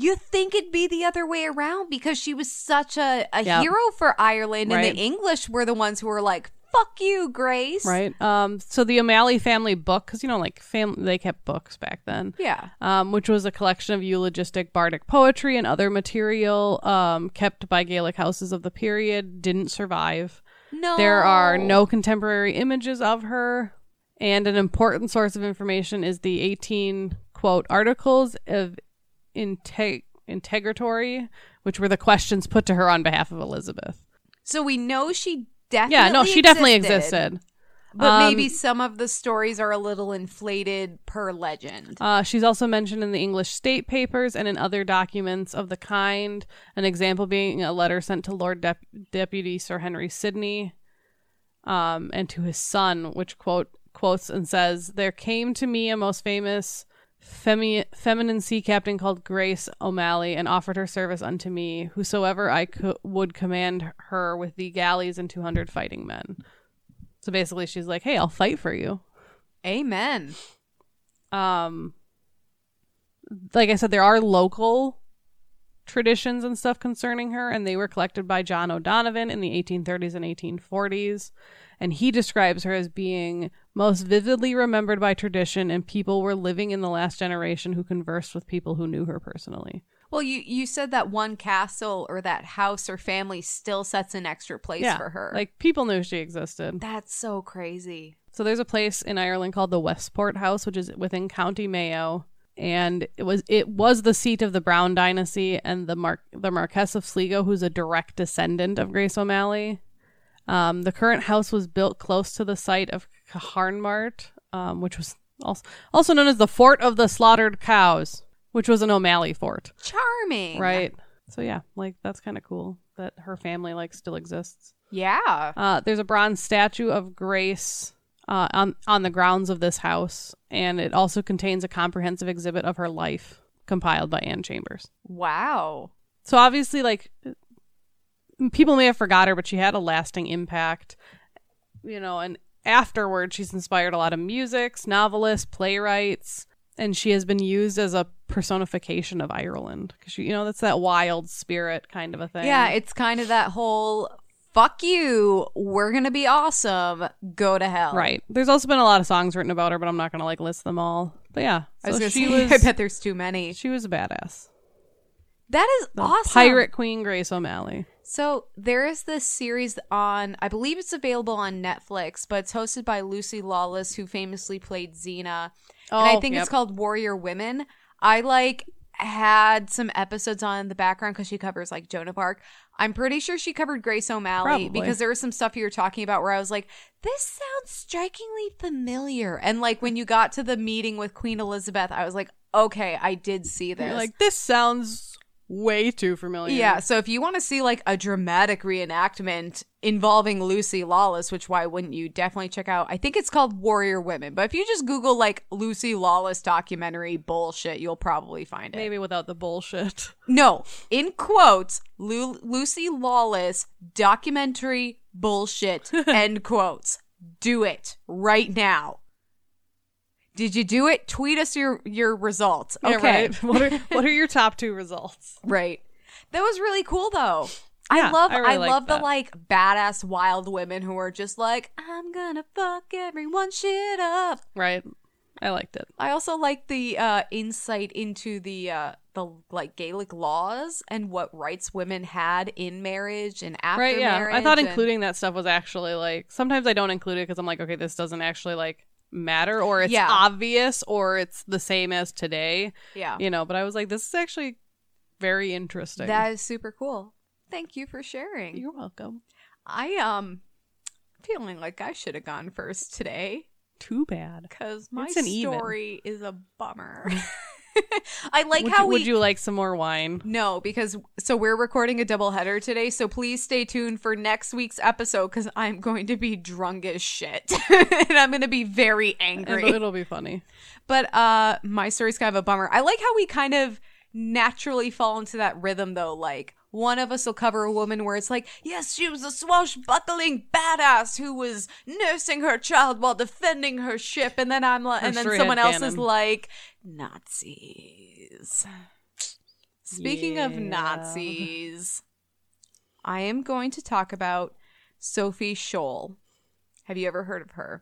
Speaker 2: You think it'd be the other way around because she was such a, a hero for Ireland,
Speaker 3: Right.
Speaker 2: and the English were the ones who were like, "Fuck you, Grace."
Speaker 3: Right. Um. So the O'Malley family book, because you know, like fam, they kept books back then.
Speaker 2: Yeah.
Speaker 3: Um, which was a collection of eulogistic bardic poetry and other material um, kept by Gaelic houses of the period, didn't survive.
Speaker 2: No.
Speaker 3: There are no contemporary images of her, and an important source of information is the 18 quote articles of integ- integratory, which were the questions put to her on behalf of Elizabeth.
Speaker 2: So we know she definitely.
Speaker 3: yeah, no, she definitely existed.
Speaker 2: But
Speaker 3: Um,
Speaker 2: maybe some of the stories are a little inflated per legend.
Speaker 3: Uh, she's also mentioned in the English state papers and in other documents of the kind. An example being a letter sent to Lord Dep- Deputy Sir Henry Sidney, um, and to his son, which quote quotes and says, "There came to me a most famous femi- feminine sea captain called Grace O'Malley, and offered her service unto me, whosoever I co- would command her with the galleys and two hundred fighting men." So basically, she's like, "Hey, I'll fight for you."
Speaker 2: Amen.
Speaker 3: um like I said, there are local traditions and stuff concerning her, and they were collected by John O'Donovan in the 1830s and 1840s. And he describes her as being most vividly remembered by tradition, and people were living in the last generation who conversed with people who knew her personally.
Speaker 2: Well, you you said that one castle or that house or family still sets an extra place for her.
Speaker 3: Like people knew she existed.
Speaker 2: that's so crazy.
Speaker 3: So there's a place in Ireland called the Westport House, which is within County Mayo, and it was it was the seat of the Browne dynasty and the Mar- the Marquess of Sligo, who's a direct descendant of Grace O'Malley. Um, the current house was built close to the site of Cathair na Mart, um, which was also also known as the Fort of the Slaughtered Cows, which was an O'Malley fort,
Speaker 2: Charming.
Speaker 3: right? So yeah, like that's kind of cool that her family like still exists.
Speaker 2: Yeah.
Speaker 3: Uh, there's a bronze statue of Grace uh, on on the grounds of this house, and it also contains a comprehensive exhibit of her life. compiled by Anne Chambers.
Speaker 2: Wow.
Speaker 3: So obviously, like people may have forgot her, but she had a lasting impact. You know, and afterward, she's inspired a lot of musics, novelists, playwrights, and she has been used as a personification of Ireland because you know that's that wild spirit kind of a thing.
Speaker 2: Yeah, it's kind of that whole fuck you, we're gonna be awesome, go to hell.
Speaker 3: right. There's also been a lot of songs written about her, but I'm not gonna like list them all. But yeah,
Speaker 2: I was
Speaker 3: she
Speaker 2: say,
Speaker 3: was
Speaker 2: I bet there's too many.
Speaker 3: she was a badass.
Speaker 2: That is
Speaker 3: The
Speaker 2: awesome.
Speaker 3: Pirate Queen Grace O'Malley.
Speaker 2: So there is this series on, I believe it's available on Netflix, but it's hosted by Lucy Lawless, who famously played Xena. and I
Speaker 3: Oh,
Speaker 2: think
Speaker 3: yep.
Speaker 2: it's called Warrior Women. I like had some episodes on in the background because she covers like Joan of Arc. I'm pretty sure she covered Grace O'Malley
Speaker 3: Probably.
Speaker 2: because there was some stuff you were talking about where I was like, this sounds strikingly familiar. And like when you got to the meeting with Queen Elizabeth, I was like, okay, I did see this.
Speaker 3: You're like this sounds way too familiar.
Speaker 2: Yeah, so if you want to see like a dramatic reenactment involving Lucy Lawless, which why wouldn't you definitely check out? I think it's called Warrior Women. But if you just Google like Lucy Lawless documentary bullshit, you'll probably find it.
Speaker 3: maybe without the bullshit.
Speaker 2: No, in quotes, Lu- Lucy Lawless documentary bullshit. end quotes. Do it right now. Did you do it? Tweet us your your results.
Speaker 3: Yeah,
Speaker 2: Okay.
Speaker 3: right. What are what are your top two results?
Speaker 2: Right. That was really cool though. I love
Speaker 3: I
Speaker 2: I,
Speaker 3: really liked
Speaker 2: love the like badass wild women who are just like, I'm gonna fuck everyone shit up.
Speaker 3: Right. I liked it.
Speaker 2: I also like the uh insight into the uh the like Gaelic laws and what rights women had in marriage and after
Speaker 3: right. Yeah.
Speaker 2: marriage.
Speaker 3: I thought
Speaker 2: and-
Speaker 3: including that stuff was actually like sometimes I don't include it because I'm like, okay, this doesn't actually like matter or it's
Speaker 2: Yeah.
Speaker 3: obvious or it's the same as today.
Speaker 2: Yeah.
Speaker 3: You know, but I was like, this is actually very interesting.
Speaker 2: That is super cool. Thank you for sharing.
Speaker 3: You're welcome.
Speaker 2: I um feeling like I should have gone first today.
Speaker 3: Too bad.
Speaker 2: Because my
Speaker 3: an even.
Speaker 2: story is a bummer. I like
Speaker 3: would,
Speaker 2: how
Speaker 3: you,
Speaker 2: we
Speaker 3: would you like some more wine?
Speaker 2: no because so we're recording a double header today. So please stay tuned for next week's episode because I'm going to be drunk as shit and I'm going to be very angry.
Speaker 3: It'll, it'll be funny.
Speaker 2: But uh, my story's kind of a bummer. I like how we kind of naturally fall into that rhythm though. Like one of us will cover a woman where it's like, yes, she was a swashbuckling badass who was nursing her child while defending her ship, and then I'm like, and then someone else is like, Nazis. Speaking of Nazis, I am going to talk about Sophie Scholl. Have you ever heard of her?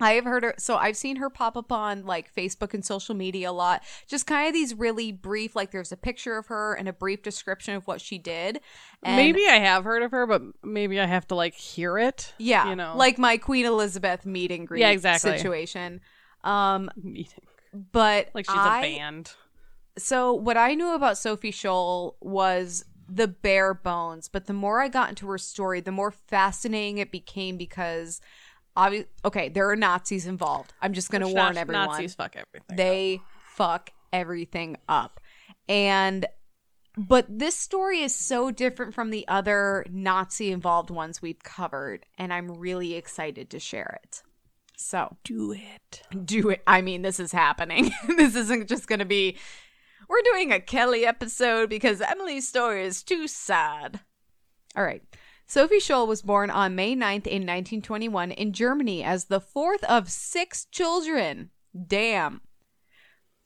Speaker 2: I have heard her. So I've seen her pop up on like Facebook and social media a lot. Just kind of these really brief, like there's a picture of her and a brief description of what she did. And
Speaker 3: maybe I have heard of her, but maybe I have to like hear it.
Speaker 2: yeah,
Speaker 3: you know,
Speaker 2: like my Queen Elizabeth meet and greet
Speaker 3: Yeah, exactly.
Speaker 2: situation. Um,
Speaker 3: meeting.
Speaker 2: but
Speaker 3: Like she's
Speaker 2: I-
Speaker 3: a band.
Speaker 2: So what I knew about Sophie Scholl was the bare bones, but the more I got into her story, the more fascinating it became because obvi- okay, there are Nazis involved. I'm just going to warn
Speaker 3: Naz-
Speaker 2: everyone.
Speaker 3: Nazis fuck everything.
Speaker 2: they fuck everything up. And but this story is so different from the other Nazi involved ones we've covered, and I'm really excited to share it. So,
Speaker 3: do it.
Speaker 2: do it. I mean, this is happening. this isn't just going to be we're doing a Kelly episode because Emily's story is too sad. All right. Sophie Scholl was born on May 9th in 1921 in Germany as the fourth of six children. Damn.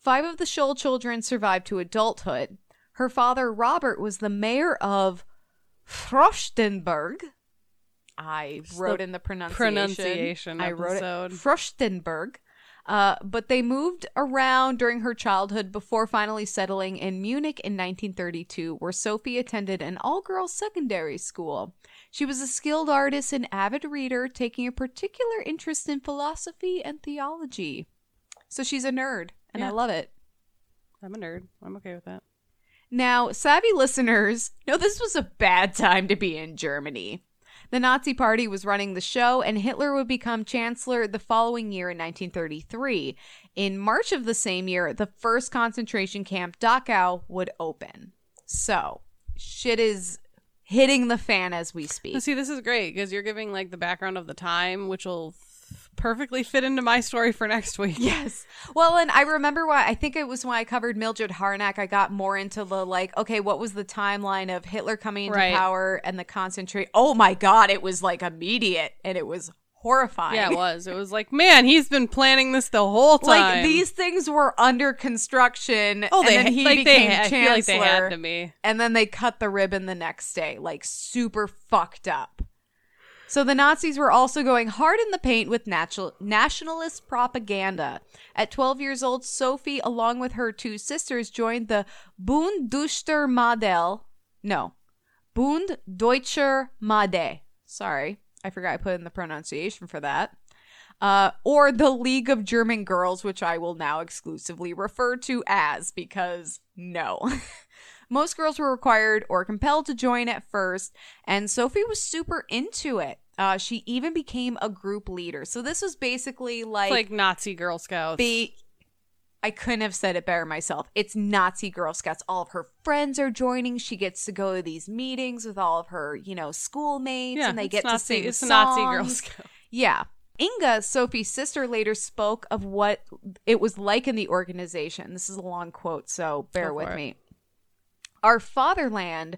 Speaker 2: Five of the Scholl children survived to adulthood. Her father, Robert, was the mayor of Frostenberg. I wrote
Speaker 3: the
Speaker 2: in the pronunciation.
Speaker 3: pronunciation
Speaker 2: I wrote
Speaker 3: episode.
Speaker 2: it Frostenberg. Uh, but they moved around during her childhood before finally settling in Munich in 1932, where Sophie attended an all girls secondary school. She was a skilled artist and avid reader, taking a particular interest in philosophy and theology. So she's a nerd, and I love it.
Speaker 3: I'm a nerd. I'm okay with that.
Speaker 2: Now, savvy listeners know this was a bad time to be in Germany. The Nazi Party was running the show, and Hitler would become chancellor the following year in 1933. In March of the same year, the first concentration camp, Dachau, would open. So, shit is hitting the fan as we speak.
Speaker 3: See, this is great because you're giving like the background of the time, which will perfectly fit into my story for next week.
Speaker 2: Yes. Well, and I remember why I think it was when I covered Mildred Harnack, I got more into the like, okay, what was the timeline of Hitler coming into
Speaker 3: Right.
Speaker 2: power and the concentrate? Oh my God, it was like immediate and it was horrifying.
Speaker 3: Yeah, it was. It was like, man, he's been planning this the whole time.
Speaker 2: Like these things were under construction.
Speaker 3: oh,
Speaker 2: and
Speaker 3: they
Speaker 2: then he
Speaker 3: like
Speaker 2: became
Speaker 3: they,
Speaker 2: chancellor,
Speaker 3: like they had to be.
Speaker 2: and then they cut the ribbon the next day, like super fucked up. So the Nazis were also going hard in the paint with natural, nationalist propaganda. At 12 years old, Sophie, along with her two sisters, joined the Bund Deutscher Madel. No, Bund Deutscher Made. Sorry, I forgot I put in the pronunciation for that. Uh, or the League of German Girls, which I will now exclusively refer to as because no. Most girls were required or compelled to join at first, and Sophie was super into it. Uh, she even became a group leader. So this was basically like,
Speaker 3: It's like Nazi Girl Scouts.
Speaker 2: the. I couldn't have said it better myself. It's Nazi Girl Scouts. All of her friends are joining. She gets to go to these meetings with all of her, you know, schoolmates,
Speaker 3: yeah,
Speaker 2: and they get
Speaker 3: Nazi,
Speaker 2: to sing
Speaker 3: It's a Nazi Girl
Speaker 2: songs.
Speaker 3: Scout.
Speaker 2: Yeah. Inga, Sophie's sister, later spoke of what it was like in the organization. This is a long quote, so bear with
Speaker 3: it.
Speaker 2: me. Our fatherland,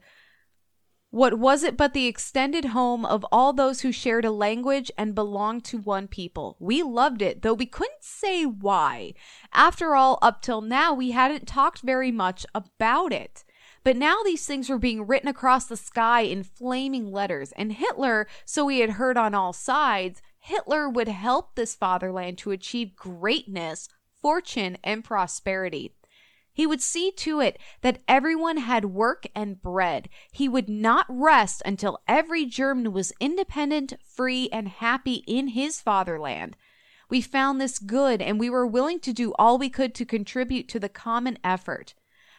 Speaker 2: what was it but the extended home of all those who shared a language and belonged to one people? We loved it, though we couldn't say why. After all, up till now, we hadn't talked very much about it. But now these things were being written across the sky in flaming letters, and Hitler, so we had heard on all sides, Hitler would help this fatherland to achieve greatness, fortune, and prosperity. He would see to it that everyone had work and bread. He would not rest until every German was independent, free, and happy in his fatherland. We found this good and we were willing to do all we could to contribute to the common effort.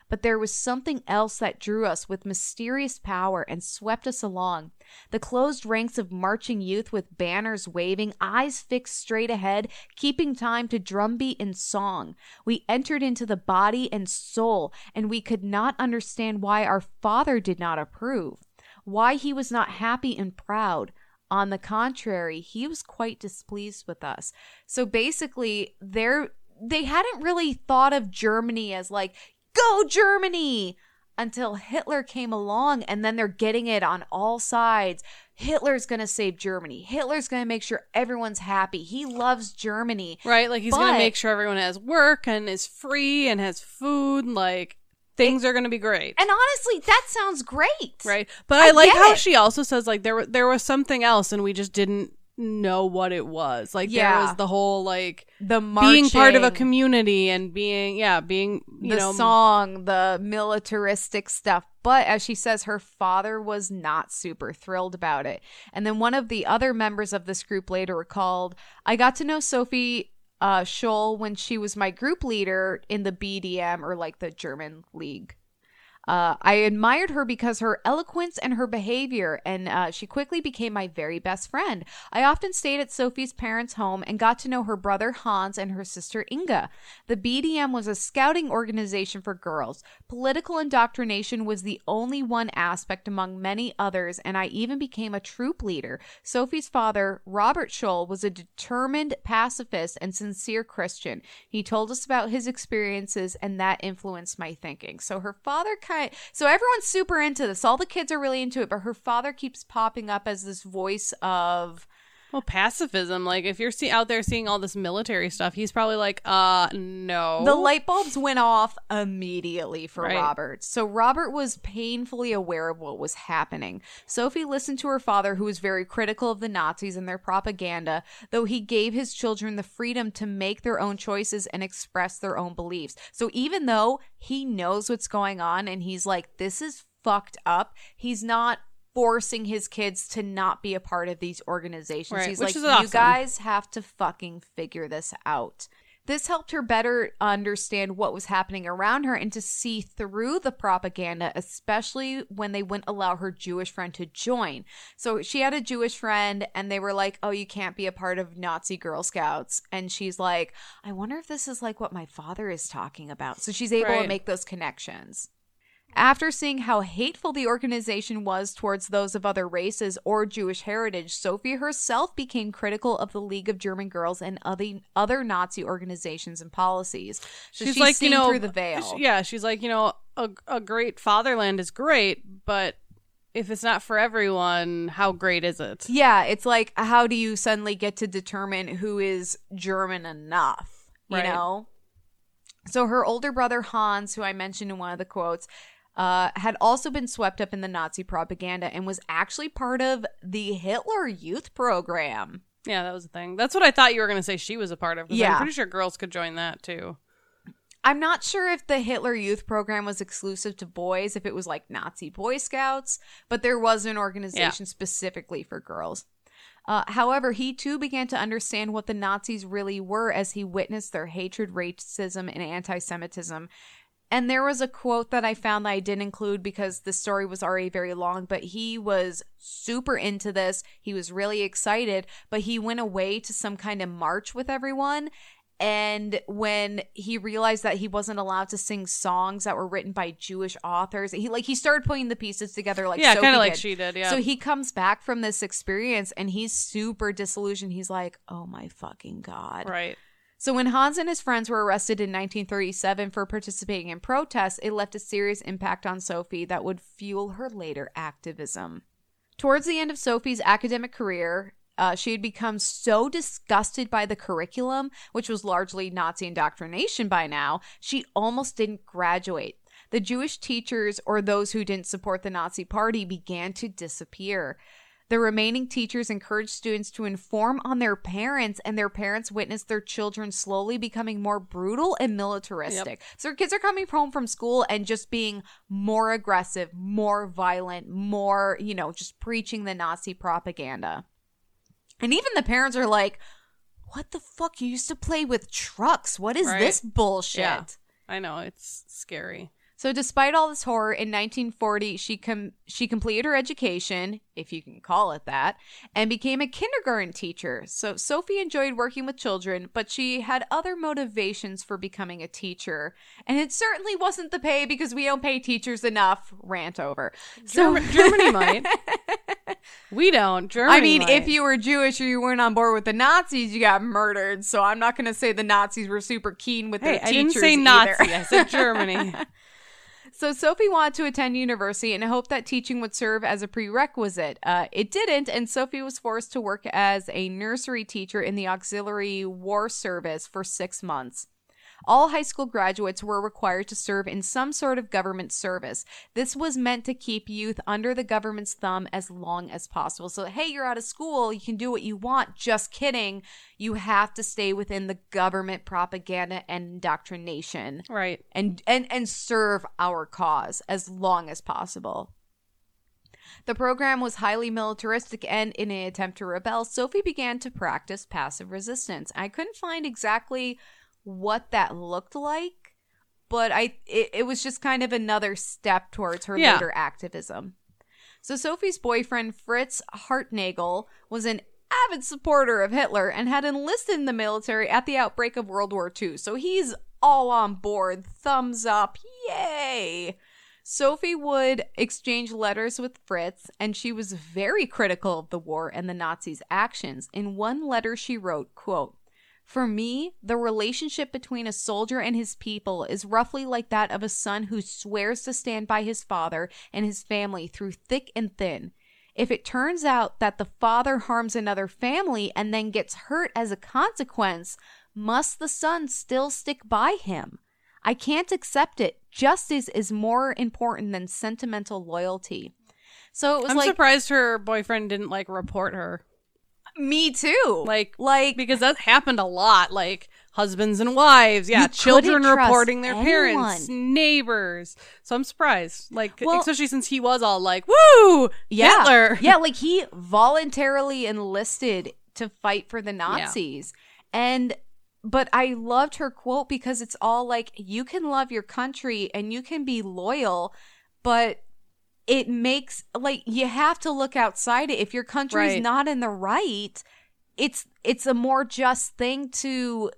Speaker 2: But there was something else that drew us with mysterious power and swept us along. The closed ranks of marching youth with banners waving, eyes fixed straight ahead, keeping time to drumbeat and song. We entered into the body and soul, and we could not understand why our Father did not approve, why he was not happy and proud. On the contrary, he was quite displeased with us. So basically, they're they hadn't really thought of Germany as like, go Germany until Hitler came along and then they're getting it on all sides. Hitler's going to save Germany. Hitler's going to make sure everyone's happy. He loves Germany.
Speaker 3: Right, like he's gonna make sure everyone has work and is free and has food. Like things are gonna be great.
Speaker 2: And honestly, that sounds great.
Speaker 3: right, but
Speaker 2: I
Speaker 3: I, like how
Speaker 2: it.
Speaker 3: she also says like there there was something else and we just didn't know what it was. Like there
Speaker 2: Yeah.
Speaker 3: was the whole like
Speaker 2: The marching,
Speaker 3: being part of a community and being yeah being you
Speaker 2: the
Speaker 3: know
Speaker 2: song, the militaristic stuff. But as she says, her father was not super thrilled about it. And then one of the other members of this group later recalled, I got to know Sophie uh, Scholl when she was my group leader in the BDM or like the German League. Uh, I admired her because her eloquence and her behavior, and uh, she quickly became my very best friend. I often stayed at Sophie's parents' home and got to know her brother Hans and her sister Inga. The BDM was a scouting organization for girls. Political indoctrination was the only one aspect among many others, and I even became a troop leader. Sophie's father, Robert Scholl, was a determined pacifist and sincere Christian. He told us about his experiences, and that influenced my thinking. So her father kind so everyone's super into this. All the kids are really into it, but her father keeps popping up as this voice of
Speaker 3: well pacifism. Like if you're see- out there seeing all this military stuff, he's probably like uh no
Speaker 2: the light bulbs went off immediately for
Speaker 3: Right.
Speaker 2: Robert. So Robert was painfully aware of what was happening. Sophie listened to her father, who was very critical of the Nazis and their propaganda, though he gave his children the freedom to make their own choices and express their own beliefs. So even though he knows what's going on and he's like, this is fucked up, he's not forcing his kids to not be a part of these organizations.
Speaker 3: Right,
Speaker 2: He's like, you
Speaker 3: awesome.
Speaker 2: guys have to fucking figure this out. This helped her better understand what was happening around her and to see through the propaganda, especially when they wouldn't allow her Jewish friend to join. So she had a Jewish friend, and they were like, Oh, you can't be a part of Nazi Girl Scouts. And she's like, I wonder if this is like what my father is talking about. So she's able to make those connections. After seeing how hateful the organization was towards those of other races or Jewish heritage, Sophie herself became critical of the League of German Girls and other other Nazi organizations and policies. So she's,
Speaker 3: like, you know,
Speaker 2: through the veil.
Speaker 3: yeah, she's like, you know, a, a great fatherland is great, but if it's not for everyone, how great is it?
Speaker 2: Yeah, it's like how do you suddenly get to determine who is German enough? You
Speaker 3: Right.
Speaker 2: know? So her older brother Hans, who I mentioned in one of the quotes, uh, had also been swept up in the Nazi propaganda and was actually part of the Hitler Youth Program.
Speaker 3: Yeah, that was the thing. That's what I thought you were going to say she was a part of.
Speaker 2: Yeah.
Speaker 3: I'm pretty sure girls could join that too.
Speaker 2: I'm not sure if the Hitler Youth Program was exclusive to boys, if it was like Nazi Boy Scouts, but there was an organization specifically for girls. Uh, however, he too began to understand what the Nazis really were as he witnessed their hatred, racism, and anti Semitism. And there was a quote that I found that I didn't include because the story was already very long, but he was super into this. He was really excited, but he went away to some kind of march with everyone. And when he realized that he wasn't allowed to sing songs that were written by Jewish authors, he like he started putting the pieces together like
Speaker 3: yeah, kind of like she did. Yeah.
Speaker 2: So he comes back from this experience and he's super disillusioned. He's like, "Oh my fucking god!"
Speaker 3: right.
Speaker 2: So when Hans and his friends were arrested in 1937 for participating in protests, it left a serious impact on Sophie that would fuel her later activism. Towards the end of Sophie's academic career, uh, she had become so disgusted by the curriculum, which was largely Nazi indoctrination by now, she almost didn't graduate. The Jewish teachers or those who didn't support the Nazi party began to disappear. The remaining teachers encouraged students to inform on their parents, and their parents witnessed their children slowly becoming more brutal and militaristic. So their kids are coming home from school and just being more aggressive, more violent, more, you know, just preaching the Nazi propaganda. And even the parents are like, what the fuck? You used to play with trucks. What is
Speaker 3: Right.
Speaker 2: this bullshit?
Speaker 3: Yeah. I know it's scary.
Speaker 2: So despite all this horror, in 1940 she com- she completed her education, if you can call it that, and became a kindergarten teacher. So Sophie enjoyed working with children, but she had other motivations for becoming a teacher, and it certainly wasn't the pay because we don't pay teachers enough. Rant over. So
Speaker 3: Germ- Germany might. We don't. Germany.
Speaker 2: I mean,
Speaker 3: might.
Speaker 2: if you were Jewish or you weren't on board with the Nazis, you got murdered. So I'm not going to say the Nazis were super keen with
Speaker 3: Hey,
Speaker 2: their
Speaker 3: I
Speaker 2: teachers
Speaker 3: didn't say
Speaker 2: either.
Speaker 3: Nazi. I said Germany.
Speaker 2: So Sophie wanted to attend university and hoped that teaching would serve as a prerequisite. Uh, it didn't, and Sophie was forced to work as a nursery teacher in the auxiliary war service for six months. All high school graduates were required to serve in some sort of government service. This was meant to keep youth under the government's thumb as long as possible. So, hey, you're out of school, you can do what you want. Just kidding. You have to stay within the government propaganda and indoctrination
Speaker 3: right.
Speaker 2: and and and serve our cause as long as possible. The program was highly militaristic, and in an attempt to rebel, Sophie began to practice passive resistance. I couldn't find exactly what that looked like, but I it, it was just kind of another step towards her
Speaker 3: Yeah.
Speaker 2: later activism. So Sophie's boyfriend Fritz Hartnagel was an avid supporter of Hitler and had enlisted in the military at the outbreak of World War II. So he's all on board, thumbs up, yay. Sophie would exchange letters with Fritz, and she was very critical of the war and the Nazis' actions. In one letter, she wrote, quote, for me, the relationship between a soldier and his people is roughly like that of a son who swears to stand by his father and his family through thick and thin. If it turns out that the father harms another family and then gets hurt as a consequence, must the son still stick by him? I can't accept it. Justice is more important than sentimental loyalty. So it was
Speaker 3: I'm
Speaker 2: like
Speaker 3: surprised her boyfriend didn't like report her.
Speaker 2: Me too.
Speaker 3: Like,
Speaker 2: like
Speaker 3: because that happened a lot. Like husbands and wives, yeah, children reporting their parents, neighbors. So I'm surprised. Like,
Speaker 2: Well-
Speaker 3: especially since he was all like, "Woo,
Speaker 2: yeah,
Speaker 3: Hitler."
Speaker 2: yeah, like he voluntarily enlisted to fight for the Nazis, and but I loved her quote because it's all like you can love your country and you can be loyal, but it makes like you have to look outside it. If your country's
Speaker 3: Right.
Speaker 2: not in the right, it's it's a more just thing to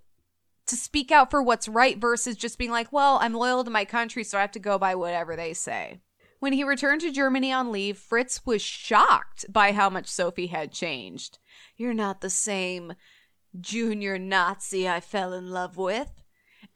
Speaker 2: to speak out for what's right versus just being like, well, I'm loyal to my country, so I have to go by whatever they say. When he returned to Germany on leave, Fritz was shocked by how much Sophie had changed. You're not the same junior Nazi I fell in love with.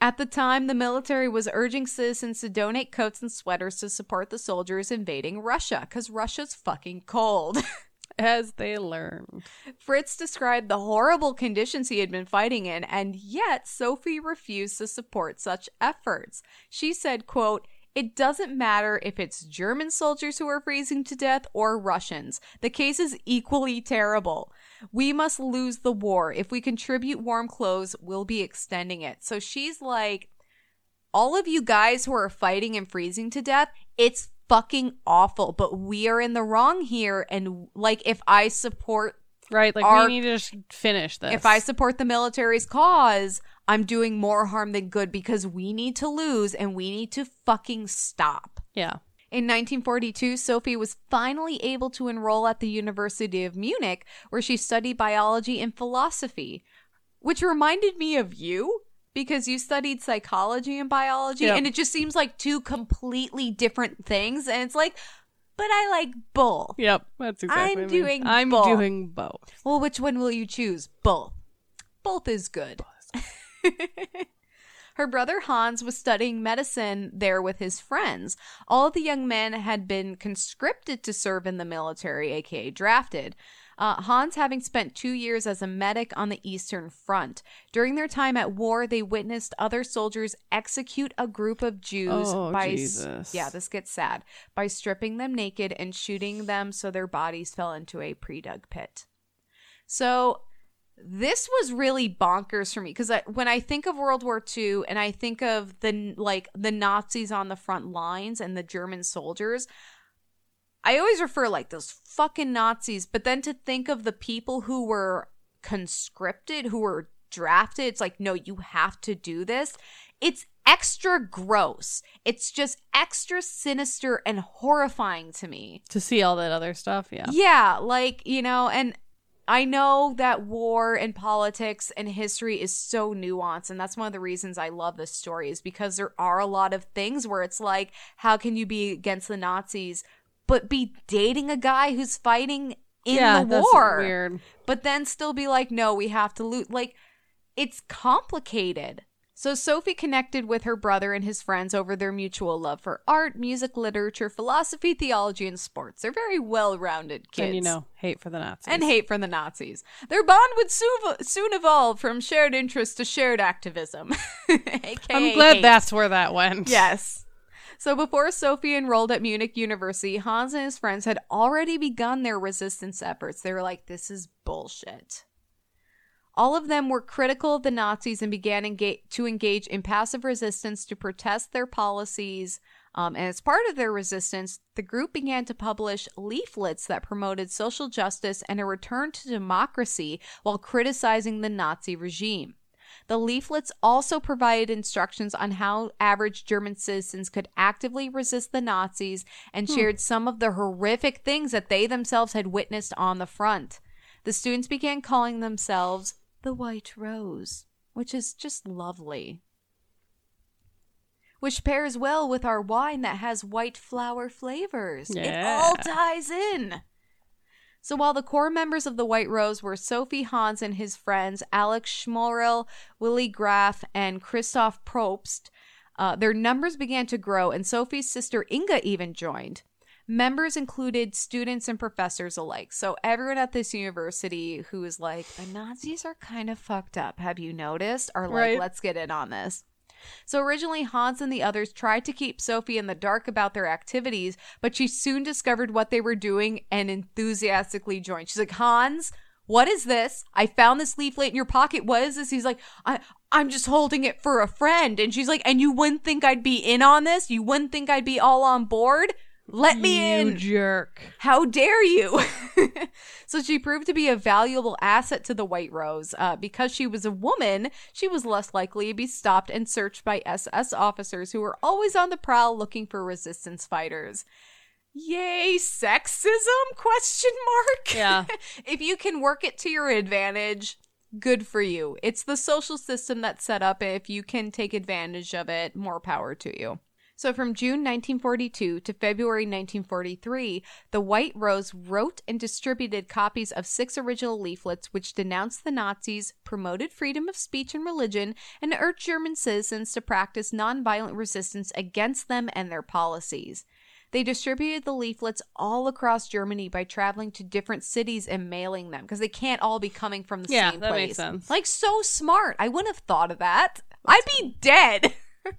Speaker 2: At the time, the military was urging citizens to donate coats and sweaters to support the soldiers invading Russia because Russia's fucking cold.
Speaker 3: As they learned.
Speaker 2: Fritz described the horrible conditions he had been fighting in, and yet Sophie refused to support such efforts. She said, quote, it doesn't matter if it's German soldiers who are freezing to death or Russians. The case is equally terrible. We must lose the war. If we contribute warm clothes, we'll be extending it. So she's like, all of you guys who are fighting and freezing to death, it's fucking awful, but we are in the wrong here. And like, if I support,
Speaker 3: Right, like
Speaker 2: Our-
Speaker 3: we need to just finish this.
Speaker 2: if I support the military's cause, I'm doing more harm than good because we need to lose and we need to fucking stop.
Speaker 3: yeah.
Speaker 2: In 1942, Sophie was finally able to enroll at the University of Munich, where she studied biology and philosophy, which reminded me of you because you studied psychology and biology,
Speaker 3: Yep.
Speaker 2: and it just seems like two completely different things. And it's like, but I like both.
Speaker 3: Yep, that's exactly.
Speaker 2: I'm
Speaker 3: I mean.
Speaker 2: doing
Speaker 3: I'm
Speaker 2: both.
Speaker 3: doing both.
Speaker 2: Well, which one will you choose? Both. Both is good. Her brother Hans was studying medicine there with his friends. All the young men had been conscripted to serve in the military, aka drafted. Uh, Hans having spent two years as a medic on the Eastern Front. During their time at war, they witnessed other soldiers execute a group of Jews
Speaker 3: Oh,
Speaker 2: by.
Speaker 3: Jesus.
Speaker 2: Yeah, this gets sad. By stripping them naked and shooting them so their bodies fell into a pre dug pit. So this was really bonkers for me because when I think of World War II and I think of the like the Nazis on the front lines and the German soldiers, I always refer like those fucking Nazis. But then to think of the people who were conscripted, who were drafted, it's like no, you have to do this. It's extra gross. It's just extra sinister and horrifying to me.
Speaker 3: To see all that other stuff, yeah.
Speaker 2: Yeah, like, you know, and I know that war and politics and history is so nuanced, and that's one of the reasons I love this story is because there are a lot of things where it's like, how can you be against the Nazis but be dating a guy who's fighting in
Speaker 3: yeah,
Speaker 2: the
Speaker 3: that's
Speaker 2: war?
Speaker 3: weird.
Speaker 2: But then still be like, no, we have to loot. Like, it's complicated. So Sophie connected with her brother and his friends over their mutual love for art, music, literature, philosophy, theology, and sports. They're very well-rounded kids.
Speaker 3: And you know, hate for the Nazis.
Speaker 2: and hate for the Nazis. Their bond would soon, soon evolve from shared interest to shared activism. AKA
Speaker 3: I'm glad
Speaker 2: hate.
Speaker 3: that's where that went.
Speaker 2: Yes. So before Sophie enrolled at Munich University, Hans and his friends had already begun their resistance efforts. They were like, this is bullshit. All of them were critical of the Nazis and began enga- to engage in passive resistance to protest their policies. Um, and as part of their resistance, the group began to publish leaflets that promoted social justice and a return to democracy while criticizing the Nazi regime. The leaflets also provided instructions on how average German citizens could actively resist the Nazis and shared some of the horrific things that they themselves had witnessed on the front. The students began calling themselves the White Rose, which is just lovely. Which pairs well with our wine that has white flower flavors. It all
Speaker 3: Yeah.
Speaker 2: ties in. So while the core members of the White Rose were Sophie Hans and his friends, Alex Schmorell, Willi Graf, and Christoph Probst, uh, their numbers began to grow, and Sophie's sister Inga even joined. Members included students and professors alike. So everyone at this university who is like, the Nazis are kind of fucked up. Have you noticed? Are like,
Speaker 3: Right.
Speaker 2: let's get in on this. So originally, Hans and the others tried to keep Sophie in the dark about their activities, but she soon discovered what they were doing and enthusiastically joined. She's like, Hans, what is this? I found this leaflet in your pocket. What is this? He's like, I, I'm just holding it for a friend. And she's like, and you wouldn't think I'd be in on this? You wouldn't think I'd be all on board? Let me
Speaker 3: you
Speaker 2: in.
Speaker 3: jerk.
Speaker 2: How dare you? so she proved to be a valuable asset to the White Rose. Uh, because she was a woman, she was less likely to be stopped and searched by SS officers who were always on the prowl looking for resistance fighters. Yay, sexism? Question mark.
Speaker 3: Yeah.
Speaker 2: if you can work it to your advantage, good for you. It's the social system that's set up. If you can take advantage of it, more power to you. So, from June 1942 to February 1943, the White Rose wrote and distributed copies of six original leaflets which denounced the Nazis, promoted freedom of speech and religion, and urged German citizens to practice nonviolent resistance against them and their policies. They distributed the leaflets all across Germany by traveling to different cities and mailing them because they can't all be coming from the
Speaker 3: Yeah,
Speaker 2: same
Speaker 3: that
Speaker 2: place.
Speaker 3: makes sense.
Speaker 2: Like so smart. I wouldn't have thought of that. I'd be dead.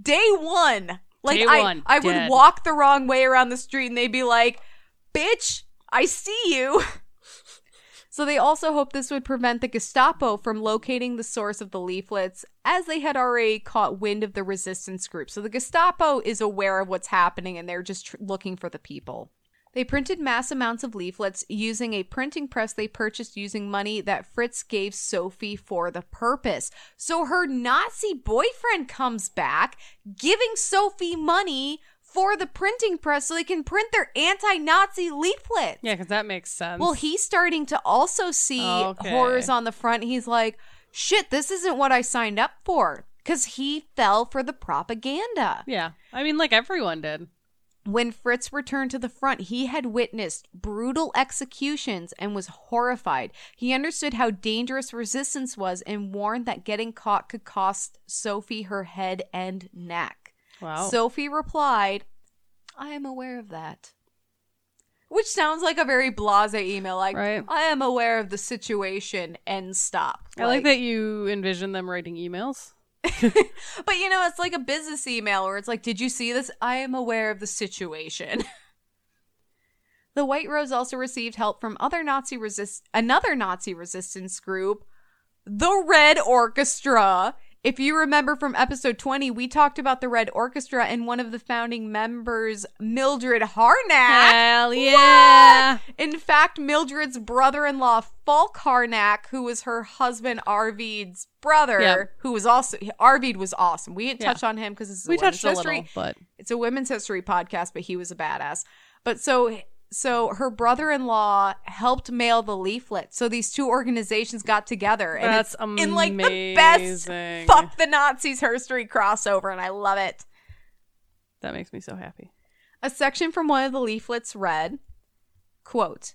Speaker 2: Day one. Like
Speaker 3: Day
Speaker 2: I,
Speaker 3: one,
Speaker 2: I would
Speaker 3: dead.
Speaker 2: walk the wrong way around the street and they'd be like, "Bitch, I see you." So they also hoped this would prevent the Gestapo from locating the source of the leaflets, as they had already caught wind of the resistance group. So the Gestapo is aware of what's happening and they're just tr- looking for the people. They printed mass amounts of leaflets using a printing press they purchased using money that Fritz gave Sophie for the purpose. So her Nazi boyfriend comes back, giving Sophie money for the printing press so they can print their anti Nazi leaflets.
Speaker 3: Yeah, because that makes sense.
Speaker 2: Well, he's starting to also see
Speaker 3: Okay.
Speaker 2: horrors on the front. He's like, shit, this isn't what I signed up for. Because he fell for the propaganda.
Speaker 3: yeah. I mean, like everyone did.
Speaker 2: When Fritz returned to the front, he had witnessed brutal executions and was horrified. He understood how dangerous resistance was and warned that getting caught could cost Sophie her head and neck.
Speaker 3: Wow.
Speaker 2: Sophie replied, I am aware of that. Which sounds like a very blase email, like,
Speaker 3: Right.
Speaker 2: I am aware of the situation and stop.
Speaker 3: I like that you envision them writing emails.
Speaker 2: But you know, it's like a business email where it's like, Did you see this? I am aware of the situation. the White Rose also received help from other Nazi resist another Nazi resistance group, the Red Orchestra. If you remember from episode 20, we talked about the Red Orchestra and one of the founding members, Mildred Harnack.
Speaker 3: Hell yeah.
Speaker 2: In fact, Mildred's brother-in-law, Falk Harnack, who was her husband Arvid's brother,
Speaker 3: Yep.
Speaker 2: who was also Arvid was awesome. We didn't
Speaker 3: Yeah.
Speaker 2: touch on him because this is
Speaker 3: We
Speaker 2: a women's
Speaker 3: touched a
Speaker 2: history.
Speaker 3: little, but
Speaker 2: It's a women's history podcast, but he was a badass. But so so her brother-in-law helped mail the leaflet. So these two organizations got together, and
Speaker 3: That's
Speaker 2: it's in like the best fuck the Nazis history crossover, and I love it.
Speaker 3: that makes me so happy.
Speaker 2: A section from one of the leaflets read, quote,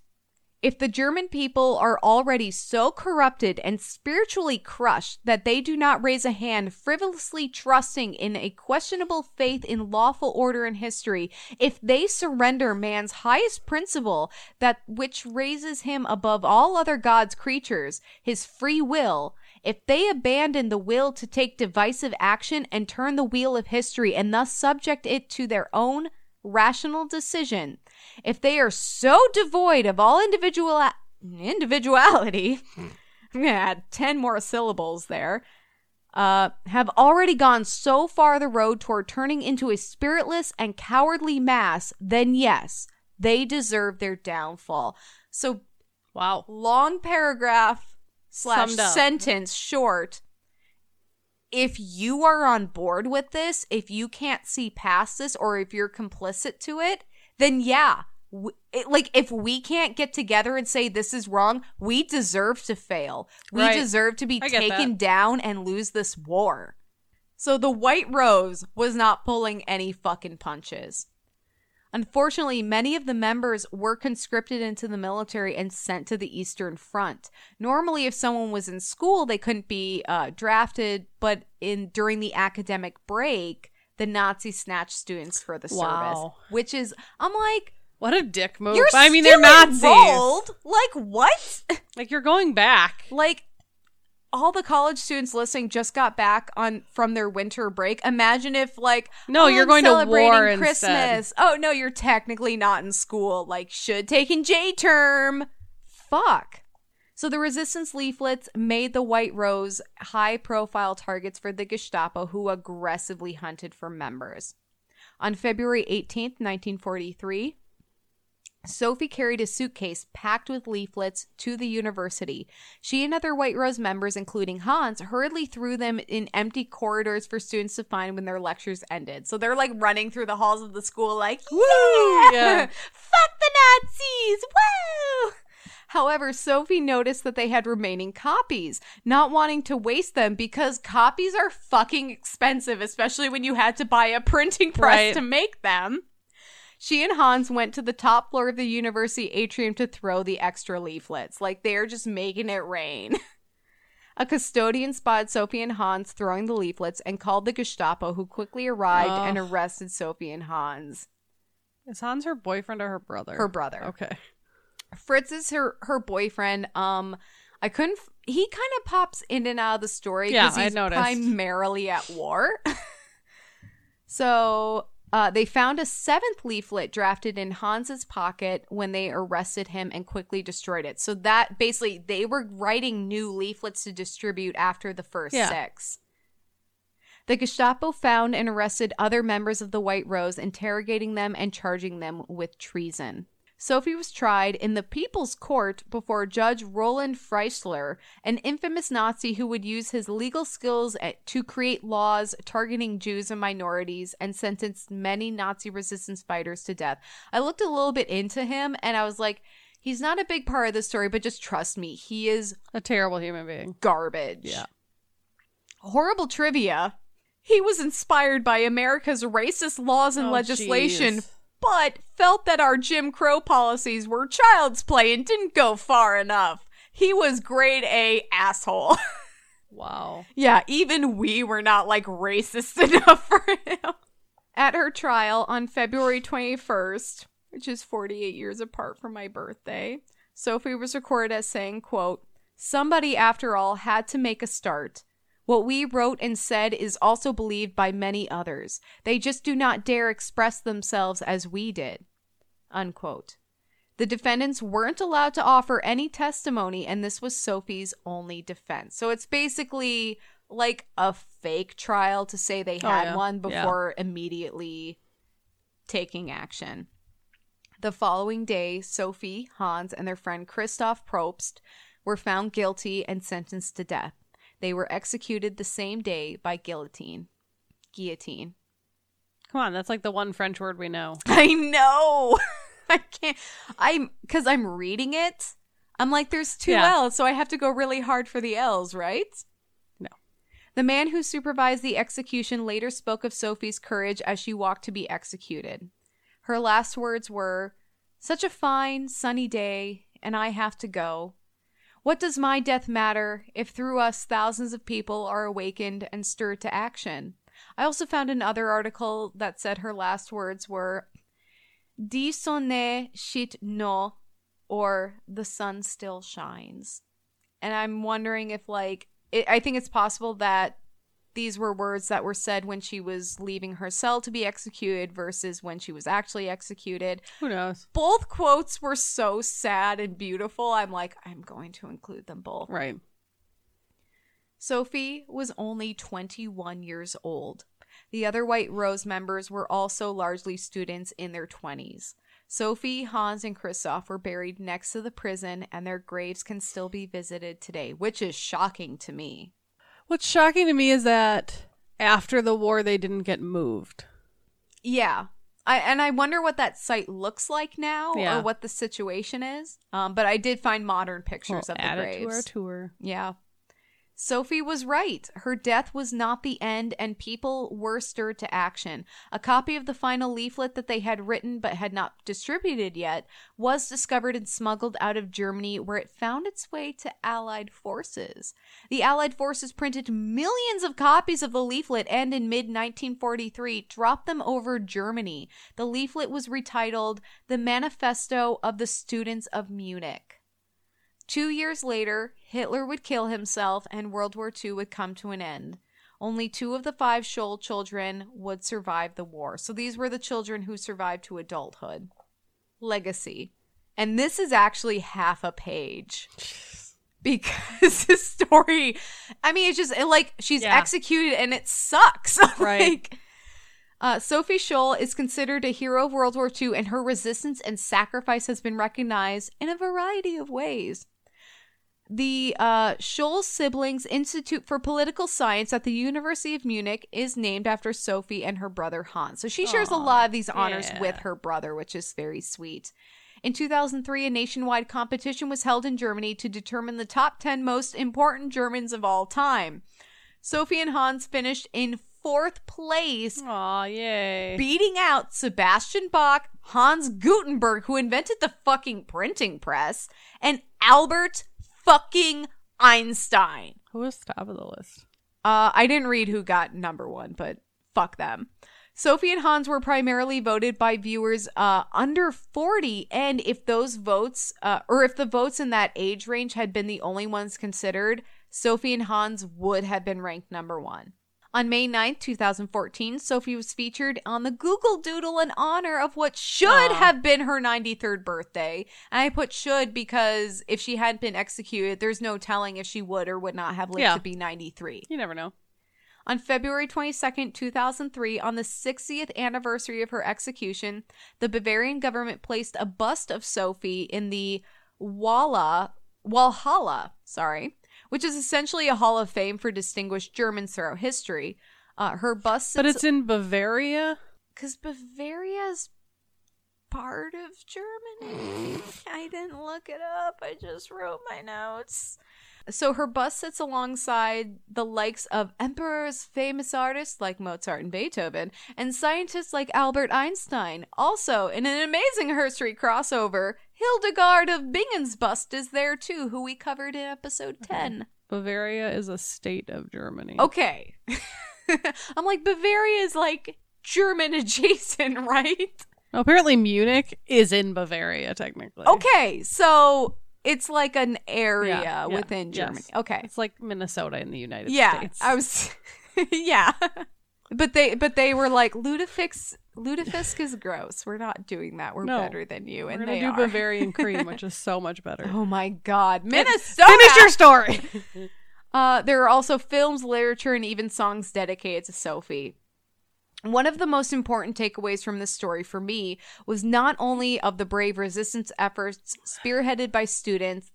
Speaker 2: if the German people are already so corrupted and spiritually crushed that they do not raise a hand frivolously trusting in a questionable faith in lawful order and history, if they surrender man's highest principle, that which raises him above all other God's creatures, his free will, if they abandon the will to take divisive action and turn the wheel of history and thus subject it to their own rational decision, if they are so devoid of all individual individuality, I'm gonna add ten more syllables there. Uh, have already gone so far the road toward turning into a spiritless and cowardly mass, then yes, they deserve their downfall. So
Speaker 3: Wow.
Speaker 2: long paragraph slash sentence short. If you are on board with this, if you can't see past this, or if you're complicit to it, then yeah. w- it- like if we can't get together and say this is wrong, we deserve to fail. We
Speaker 3: Right.
Speaker 2: deserve to be taken
Speaker 3: that.
Speaker 2: down and lose this war. So the White Rose was not pulling any fucking punches. Unfortunately, many of the members were conscripted into the military and sent to the Eastern Front. Normally, if someone was in school, they couldn't be uh, drafted, but in during the academic break, the Nazis snatched students for the service.
Speaker 3: Wow.
Speaker 2: Which is, I'm like,
Speaker 3: What a dick move.
Speaker 2: you're
Speaker 3: I mean, they're Nazis.
Speaker 2: enrolled? Like what?
Speaker 3: Like you're going back.
Speaker 2: like all the college students listening just got back on from their winter break. Imagine if like
Speaker 3: No,
Speaker 2: oh,
Speaker 3: you're
Speaker 2: I'm
Speaker 3: going to war
Speaker 2: Christmas.
Speaker 3: instead.
Speaker 2: Oh no, you're technically not in school. Like should taking J term. Fuck. So the resistance leaflets made the White Rose high profile targets for the Gestapo who aggressively hunted for members. On February 18th, 1943, Sophie carried a suitcase packed with leaflets to the university. She and other White Rose members, including Hans, hurriedly threw them in empty corridors for students to find when their lectures ended. So they're like running through the halls of the school, like,
Speaker 3: Woo!
Speaker 2: yeah,
Speaker 3: Yeah.
Speaker 2: fuck the Nazis, woo! However, Sophie noticed that they had remaining copies, not wanting to waste them because copies are fucking expensive, especially when you had to buy a printing press
Speaker 3: Right.
Speaker 2: to make them. She and Hans went to the top floor of the university atrium to throw the extra leaflets. Like they're just making it rain. A custodian spotted Sophie and Hans throwing the leaflets and called the Gestapo, who quickly arrived and arrested Sophie and Hans.
Speaker 3: Is Hans her boyfriend or her brother?
Speaker 2: Her brother.
Speaker 3: Okay.
Speaker 2: Fritz is her her boyfriend. Um, I couldn't. f- He kind of pops in and out of the story
Speaker 3: Yeah,
Speaker 2: because
Speaker 3: I
Speaker 2: he's
Speaker 3: noticed.
Speaker 2: primarily at war. so uh, they found a seventh leaflet drafted in Hans's pocket when they arrested him and quickly destroyed it. So that basically they were writing new leaflets to distribute after the first
Speaker 3: Yeah.
Speaker 2: six. The Gestapo found and arrested other members of the White Rose, interrogating them and charging them with treason. Sophie was tried in the People's Court before Judge Roland Freisler, an infamous Nazi who would use his legal skills at- to create laws targeting Jews and minorities and sentenced many Nazi resistance fighters to death. I looked a little bit into him and I was like, he's not a big part of the story, but just trust me, he is
Speaker 3: A terrible human being.
Speaker 2: garbage.
Speaker 3: Yeah.
Speaker 2: Horrible trivia. He was inspired by America's racist laws and
Speaker 3: Oh,
Speaker 2: legislation,
Speaker 3: jeez.
Speaker 2: But felt that our Jim Crow policies were child's play and didn't go far enough. He was grade A asshole.
Speaker 3: Wow.
Speaker 2: yeah, even we were not like racist enough for him. At her trial on February 21st, which is 48 years apart from my birthday, Sophie was recorded as saying, quote, Somebody, after all, had to make a start. What we wrote and said is also believed by many others. They just do not dare express themselves as we did. Unquote. The defendants weren't allowed to offer any testimony, and this was Sophie's only defense. So it's basically like a fake trial to say they
Speaker 3: Oh,
Speaker 2: had
Speaker 3: yeah.
Speaker 2: one
Speaker 3: Yeah.
Speaker 2: before immediately taking action. The following day, Sophie, Hans, and their friend Christoph Probst were found guilty and sentenced to death. They were executed the same day by guillotine. Guillotine.
Speaker 3: Come on, that's like the one French word we know.
Speaker 2: I know. I can't. I'm because I'm reading it. I'm like, there's two
Speaker 3: Yeah.
Speaker 2: L's, so I have to go really hard for the L's, right?
Speaker 3: No.
Speaker 2: The man who supervised the execution later spoke of Sophie's courage as she walked to be executed. Her last words were, Such a fine, sunny day, and I have to go. What does my death matter if through us thousands of people are awakened and stirred to action? I also found another article that said her last words were, Die Sonne scheint noch, or the sun still shines. And I'm wondering if, like, it, I think it's possible that these were words that were said when she was leaving her cell to be executed versus when she was actually executed.
Speaker 3: Who knows?
Speaker 2: Both quotes were so sad and beautiful. I'm like, I'm going to include them both.
Speaker 3: Right.
Speaker 2: Sophie was only 21 years old. The other White Rose members were also largely students in their 20s. Sophie, Hans, and Christoph were buried next to the prison, and their graves can still be visited today, which is shocking to me.
Speaker 3: What's shocking to me is that after the war, they didn't get moved.
Speaker 2: Yeah. I, and I wonder what that site looks like now
Speaker 3: Yeah.
Speaker 2: or what the situation is. Um, but I did find modern pictures
Speaker 3: We'll
Speaker 2: of the graves.
Speaker 3: it to our tour.
Speaker 2: Yeah. Sophie was right. Her death was not the end, and people were stirred to action. A copy of the final leaflet that they had written but had not distributed yet was discovered and smuggled out of Germany, where it found its way to Allied forces. The Allied forces printed millions of copies of the leaflet and in mid 1943 dropped them over Germany. The leaflet was retitled The Manifesto of the Students of Munich. Two years later, Hitler would kill himself and World War II would come to an end. Only two of the five Scholl children would survive the war. So these were the children who survived to adulthood. Legacy. And this is actually half a page. Because the story, I mean, it's just it, like she's
Speaker 3: Yeah.
Speaker 2: executed and it sucks.
Speaker 3: Right.
Speaker 2: like, uh, Sophie Scholl is considered a hero of World War II, and her resistance and sacrifice has been recognized in a variety of ways. The uh, Scholl Siblings Institute for Political Science at the University of Munich is named after Sophie and her brother Hans. So she shares a lot of these honors
Speaker 3: yeah.
Speaker 2: with her brother, which is very sweet. In 2003, a nationwide competition was held in Germany to determine the top 10 most important Germans of all time. Sophie and Hans finished in fourth place,
Speaker 3: Aw, yay.
Speaker 2: beating out Sebastian Bach, Hans Gutenberg, who invented the fucking printing press, and Albert fucking Einstein.
Speaker 3: Who was top of the list?
Speaker 2: Uh, I didn't read who got number one, but fuck them. Sophie and Hans were primarily voted by viewers uh, under 40, and if those votes, uh, or if the votes in that age range had been the only ones considered, Sophie and Hans would have been ranked number one. On May 9th, 2014, Sophie was featured on the Google Doodle in honor of what should
Speaker 3: Aw.
Speaker 2: have been her 93rd birthday. And I put should because if she hadn't been executed, there's no telling if she would or would not have lived
Speaker 3: Yeah.
Speaker 2: to be 93.
Speaker 3: You never know.
Speaker 2: On February 22nd, 2003, on the 60th anniversary of her execution, the Bavarian government placed a bust of Sophie in the Walla, Walhalla, sorry, which is essentially a hall of fame for distinguished Germans throughout history. Uh, her bust
Speaker 3: But it's in Bavaria.
Speaker 2: because Bavaria's part of Germany. I didn't look it up. I just wrote my notes. So her bust sits alongside the likes of emperors, famous artists like Mozart and Beethoven, and scientists like Albert Einstein. Also, in an amazing history crossover, Hildegard of Bingen's bust is there too, who we covered in episode 10.
Speaker 3: Bavaria is a state of Germany.
Speaker 2: Okay. I'm like, Bavaria is like German adjacent, right?
Speaker 3: Apparently, Munich is in Bavaria, technically.
Speaker 2: Okay, so it's like an area
Speaker 3: Yeah, yeah,
Speaker 2: within
Speaker 3: yes.
Speaker 2: Germany. Okay.
Speaker 3: It's like Minnesota in the United
Speaker 2: Yeah,
Speaker 3: States.
Speaker 2: I was Yeah. But they but they were like lutefisk Lutefisk is gross. We're not doing that. We're
Speaker 3: No.
Speaker 2: better than you
Speaker 3: We're
Speaker 2: and
Speaker 3: gonna
Speaker 2: they
Speaker 3: do
Speaker 2: are.
Speaker 3: Bavarian cream, which is so much better.
Speaker 2: Oh my god. Minnesota!
Speaker 3: Finish your story.
Speaker 2: Uh, there are also films, literature, and even songs dedicated to Sophie. One of the most important takeaways from this story for me was not only of the brave resistance efforts spearheaded by students,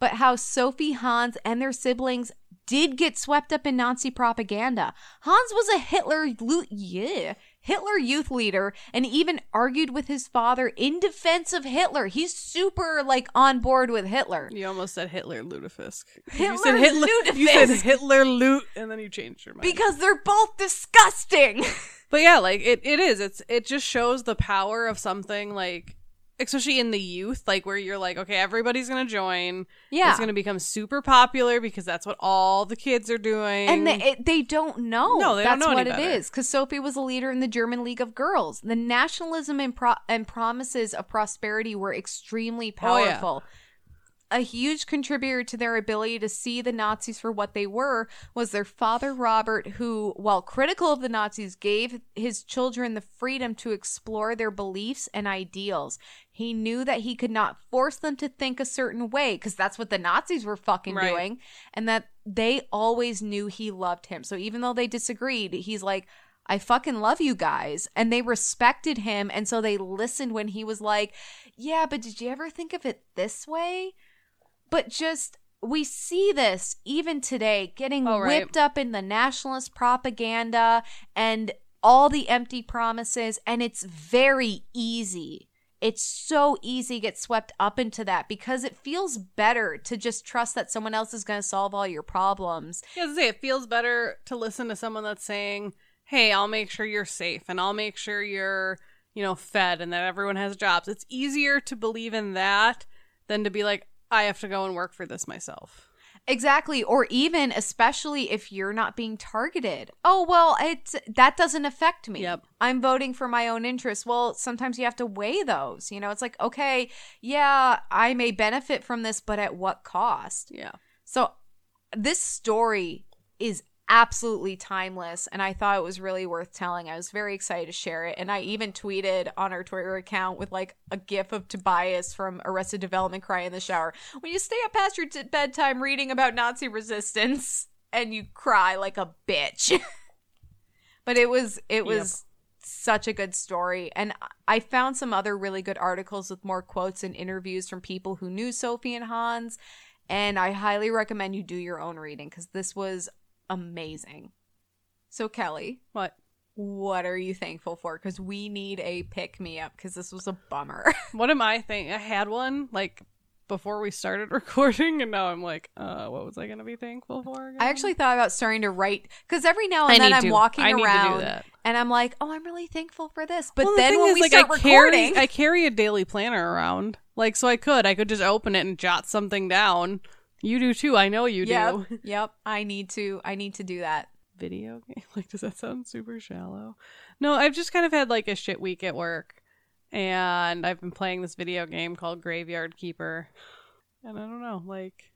Speaker 2: but how Sophie, Hans, and their siblings did get swept up in Nazi propaganda. Hans was a Hitler, lu- yeah, Hitler youth leader and even argued with his father in defense of Hitler. He's super like on board with Hitler.
Speaker 3: you almost said Hitler lutefisk.
Speaker 2: Hitler
Speaker 3: you said Hitler. You said Hitler Loot, and then you changed your mind.
Speaker 2: Because they're both disgusting.
Speaker 3: But yeah, like it, it is. It's it just shows the power of something like especially in the youth, like where you're like, okay, everybody's gonna join.
Speaker 2: Yeah.
Speaker 3: It's gonna become super popular because that's what all the kids are doing.
Speaker 2: and they, it, they don't know.
Speaker 3: No, they
Speaker 2: That's
Speaker 3: don't know
Speaker 2: what it Because Sophie was a leader in the German League of Girls. The nationalism and, pro- and promises of prosperity were extremely
Speaker 3: Oh, yeah.
Speaker 2: powerful. A huge contributor to their ability to see the Nazis for what they were was their father, Robert, who, while critical of the Nazis, gave his children the freedom to explore their beliefs and ideals. He knew that he could not force them to think a certain way because that's what the Nazis were fucking
Speaker 3: Right.
Speaker 2: doing, and that they always knew he loved him. So even though they disagreed, he's like, I fucking love you guys. And they respected him. And so they listened when he was like, Yeah, but did you ever think of it this way? But just, we see this even today getting
Speaker 3: Oh, right.
Speaker 2: whipped up in the nationalist propaganda and all the empty promises. And it's very easy. It's so easy to get swept up into that because it feels better to just trust that someone else is going to solve all your problems.
Speaker 3: Yeah, say it feels better to listen to someone that's saying, "Hey, I'll make sure you're safe, and I'll make sure you're, you know, fed, and that everyone has jobs." It's easier to believe in that than to be like, "I have to go and work for this myself."
Speaker 2: Exactly, or even especially if you're not being targeted. Oh well, it's that doesn't affect me.
Speaker 3: Yep.
Speaker 2: I'm voting for my own interests. Well, sometimes you have to weigh those. You know, it's like, okay, yeah, I may benefit from this, but at what cost?
Speaker 3: Yeah.
Speaker 2: So this story is absolutely timeless and I thought it was really worth telling. I was very excited to share it and I even tweeted on our Twitter account with like a gif of Tobias from Arrested Development crying in the shower. When you stay up past your t- bedtime reading about Nazi resistance and you cry like a bitch. but it was it was such a good story and I found some other really good articles with more quotes and interviews from people who knew Sophie and Hans and I highly recommend you do your own reading because this was amazing. So, Kelley,
Speaker 3: What?
Speaker 2: what are you thankful for? Because we need a pick me up because this was a bummer.
Speaker 3: What am I think? I had one like before we started recording, and now I'm like, uh, what was I gonna be thankful for? Again?
Speaker 2: I actually thought about starting to write because every now
Speaker 3: I
Speaker 2: and then I'm
Speaker 3: to.
Speaker 2: walking
Speaker 3: I need to do
Speaker 2: around and I'm like, oh, I'm really thankful for this. But
Speaker 3: Well, the
Speaker 2: then when
Speaker 3: is,
Speaker 2: we
Speaker 3: like,
Speaker 2: start
Speaker 3: I carry,
Speaker 2: recording,
Speaker 3: I carry a daily planner around, like so I could, I could just open it and jot something down. You do too. I know you
Speaker 2: yep,
Speaker 3: do.
Speaker 2: yep, I need to, I need to do that.
Speaker 3: Video game? Like, does that sound super shallow? No, I've just kind of had like a shit week at work, and I've been playing this video game called Graveyard Keeper, and I don't know, like,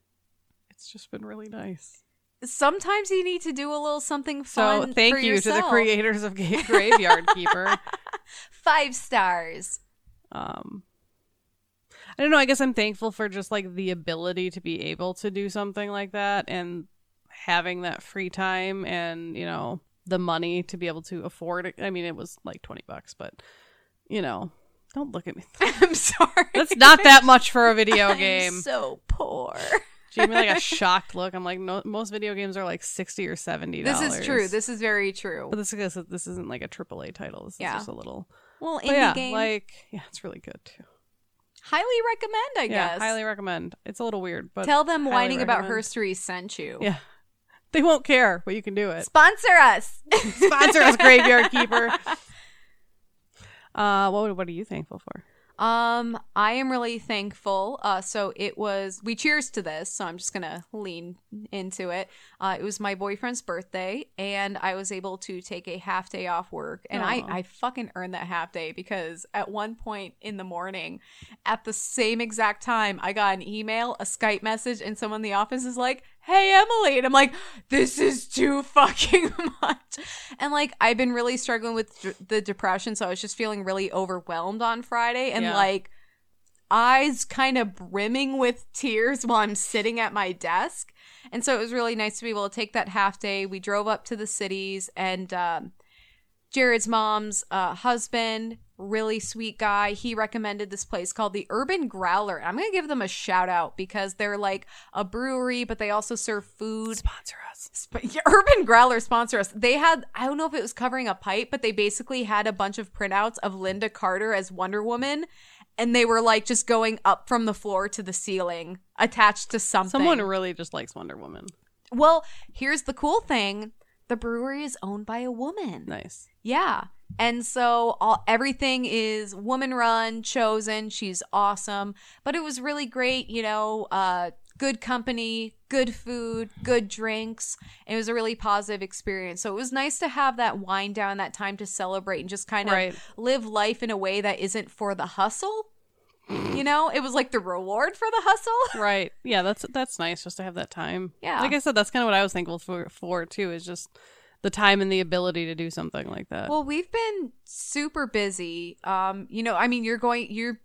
Speaker 3: it's just been really nice.
Speaker 2: Sometimes you need to do a little something fun.
Speaker 3: So
Speaker 2: thank
Speaker 3: you to the creators of Graveyard Keeper.
Speaker 2: Five stars.
Speaker 3: um i don't know i guess i'm thankful for just like the ability to be able to do something like that and having that free time and you know the money to be able to afford it i mean it was like 20 bucks but you know don't look at me
Speaker 2: I'm sorry.
Speaker 3: that's not that much for a video
Speaker 2: I'm
Speaker 3: game
Speaker 2: so poor.
Speaker 3: she gave me like a shocked look i'm like no, most video games are like 60 or 70
Speaker 2: This is true. This is very true.
Speaker 3: but this is this isn't like a AAA title this
Speaker 2: Yeah.
Speaker 3: is just a little
Speaker 2: Well, indie
Speaker 3: yeah
Speaker 2: game.
Speaker 3: like yeah it's really good too
Speaker 2: highly recommend, I
Speaker 3: yeah
Speaker 2: guess.
Speaker 3: highly recommend it's a little weird but
Speaker 2: Tell them whining about herstory sent you.
Speaker 3: Yeah. They won't care, but you can do it.
Speaker 2: Sponsor us.
Speaker 3: Sponsor us, Graveyard Keeper. Uh, what what are you thankful for?
Speaker 2: Um, I am really thankful. Uh, so it was we cheers to this, so I'm just gonna lean into it. Uh, it was my boyfriend's birthday, and I was able to take a half day off work, and I I fucking earned that half day because at one point in the morning, at the same exact time, I got an email, a Skype message, and someone in the office is like, "Hey Emily," and I'm like, "This is too fucking much," and like I've been really struggling with d- the depression, so I was just feeling really overwhelmed on Friday, and
Speaker 3: Yeah.
Speaker 2: like eyes kind of brimming with tears while I'm sitting at my desk. And so it was really nice to be able to take that half day. We drove up to the cities and um, Jared's mom's uh, husband, really sweet guy, he recommended this place called the Urban Growler. I'm going to give them a shout out because they're like a brewery, but they also serve food.
Speaker 3: Sponsor us.
Speaker 2: Sp- yeah, Urban Growler sponsor us. They had, I don't know if it was covering a pipe, but they basically had a bunch of printouts of Lynda Carter as Wonder Woman. And they were like just going up from the floor to the ceiling, attached to something.
Speaker 3: Someone really just likes Wonder Woman.
Speaker 2: well, here's the cool thing the brewery is owned by a woman.
Speaker 3: Nice.
Speaker 2: Yeah. And so all everything is woman run, chosen. She's awesome. But it was really great, you know, uh good company, good food, good drinks. It was a really positive experience. So it was nice to have that wind down, that time to celebrate and just kind of
Speaker 3: Right.
Speaker 2: live life in a way that isn't for the hustle. You know, it was like the reward for the hustle.
Speaker 3: Right. Yeah, that's that's nice just to have that time.
Speaker 2: Yeah.
Speaker 3: Like I said, that's kind of what I was thankful for for too, is just the time and the ability to do something like that.
Speaker 2: Well, we've been super busy. Um, you know, I mean, you're going, you're,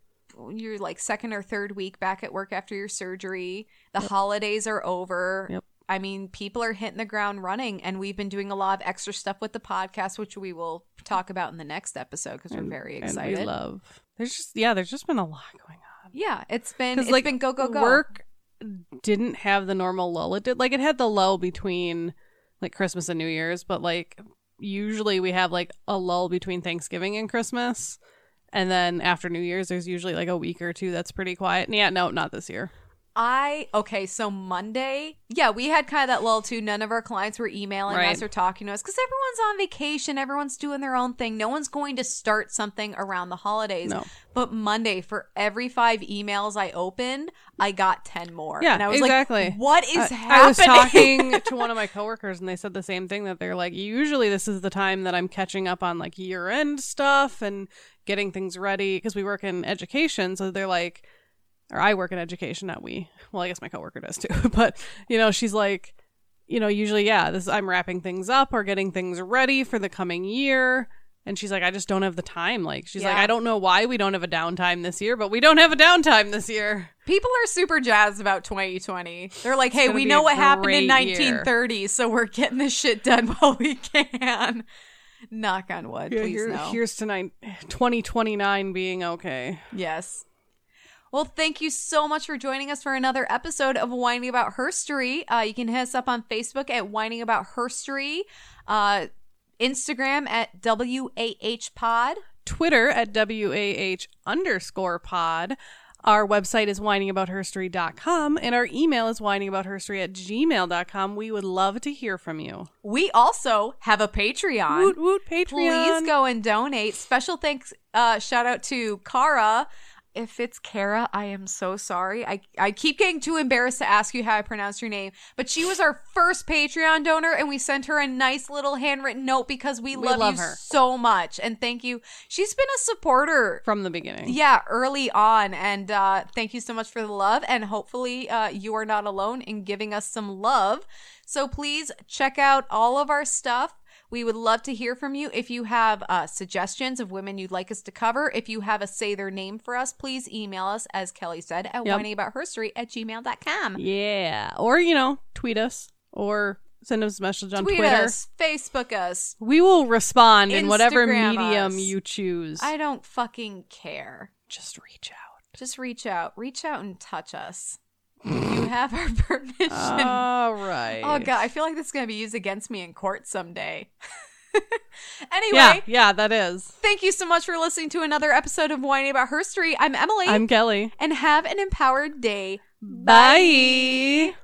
Speaker 2: you're like second or third week back at work after your surgery. The holidays are over.
Speaker 3: Yep.
Speaker 2: I mean, people are hitting the ground running, and we've been doing a lot of extra stuff with the podcast, which we will talk about in the next episode because we're very
Speaker 3: and
Speaker 2: excited.
Speaker 3: we love. There's just yeah, there's just been a lot going on.
Speaker 2: yeah, it's been it's
Speaker 3: like
Speaker 2: been go go go.
Speaker 3: Work didn't have the normal lull. It did like it had the lull between like Christmas and New Year's, but like usually we have like a lull between Thanksgiving and Christmas. And then after New Year's, there's usually like a week or two that's pretty quiet. And yeah, no, not this year.
Speaker 2: I okay, so Monday, yeah, we had kind of that lull too. None of our clients were emailing
Speaker 3: Right.
Speaker 2: us or talking to us because everyone's on vacation, everyone's doing their own thing. No one's going to start something around the holidays.
Speaker 3: No.
Speaker 2: But Monday, for every five emails I opened, I got ten more.
Speaker 3: Yeah,
Speaker 2: and I was
Speaker 3: exactly.
Speaker 2: like, "What is
Speaker 3: I-
Speaker 2: happening?"
Speaker 3: I was talking to one of my coworkers and they said the same thing that they're like, usually this is the time that I'm catching up on like year end stuff and getting things ready because we work in education. So they're like, or I work in education, not we. Well, I guess my coworker does too. But, you know, she's like, you know, usually, yeah, this I'm wrapping things up or getting things ready for the coming year. And she's like, I just don't have the time. Like, she's like, I don't know why we don't have a downtime this year, but we don't have a downtime this year.
Speaker 2: People are super jazzed about 2020. They're like, "Hey,
Speaker 3: gonna
Speaker 2: we
Speaker 3: be
Speaker 2: know
Speaker 3: a
Speaker 2: what happened in
Speaker 3: great year.
Speaker 2: 1930, so we're getting this shit done while we can." Knock on wood,
Speaker 3: Yeah,
Speaker 2: please
Speaker 3: here-
Speaker 2: no.
Speaker 3: Here's tonight, 2029 being okay.
Speaker 2: Yes. Well, thank you so much for joining us for another episode of Whining About Herstory. Uh, you can hit us up on Facebook at Whining About Herstory. Uh, Instagram at WAH Pod.
Speaker 3: Twitter at WAH underscore pod. Our website is whiningaboutherstory.com and our email is whiningaboutherstory at gmail.com. We would love to hear from you.
Speaker 2: We also have a Patreon.
Speaker 3: Woot woot Patreon.
Speaker 2: Please go and donate. Special thanks, uh, shout out to Kara. If it's Kara, I am so sorry. I, I keep getting too embarrassed to ask you how I pronounce your name. But she was our first Patreon donor, and we sent her a nice little handwritten note because we,
Speaker 3: We
Speaker 2: love,
Speaker 3: love
Speaker 2: you
Speaker 3: her.
Speaker 2: so much. And thank you. She's been a supporter
Speaker 3: From the beginning.
Speaker 2: yeah, early on. And uh, thank you so much for the love. And hopefully, uh, you are not alone in giving us some love. So please check out all of our stuff. We would love to hear from you. If you have uh, suggestions of women you'd like us to cover, if you have a say their name for us, please email us, as Kelley said, at
Speaker 3: Yep.
Speaker 2: whiningaboutherstory at gmail.com.
Speaker 3: Yeah. Or, you know, tweet us or send us a message on
Speaker 2: Tweet
Speaker 3: Twitter.
Speaker 2: us, Facebook us.
Speaker 3: We will respond in whatever medium
Speaker 2: us.
Speaker 3: you choose.
Speaker 2: I don't fucking care.
Speaker 3: Just reach out.
Speaker 2: Just reach out. Reach out and touch us. You mm. have our permission.
Speaker 3: All right.
Speaker 2: Oh god, I feel like this is gonna be used against me in court someday. anyway,
Speaker 3: Yeah, yeah, that is.
Speaker 2: thank you so much for listening to another episode of Whining About Herstory. I'm Emily,
Speaker 3: I'm Kelley.
Speaker 2: and have an empowered day.
Speaker 3: Bye.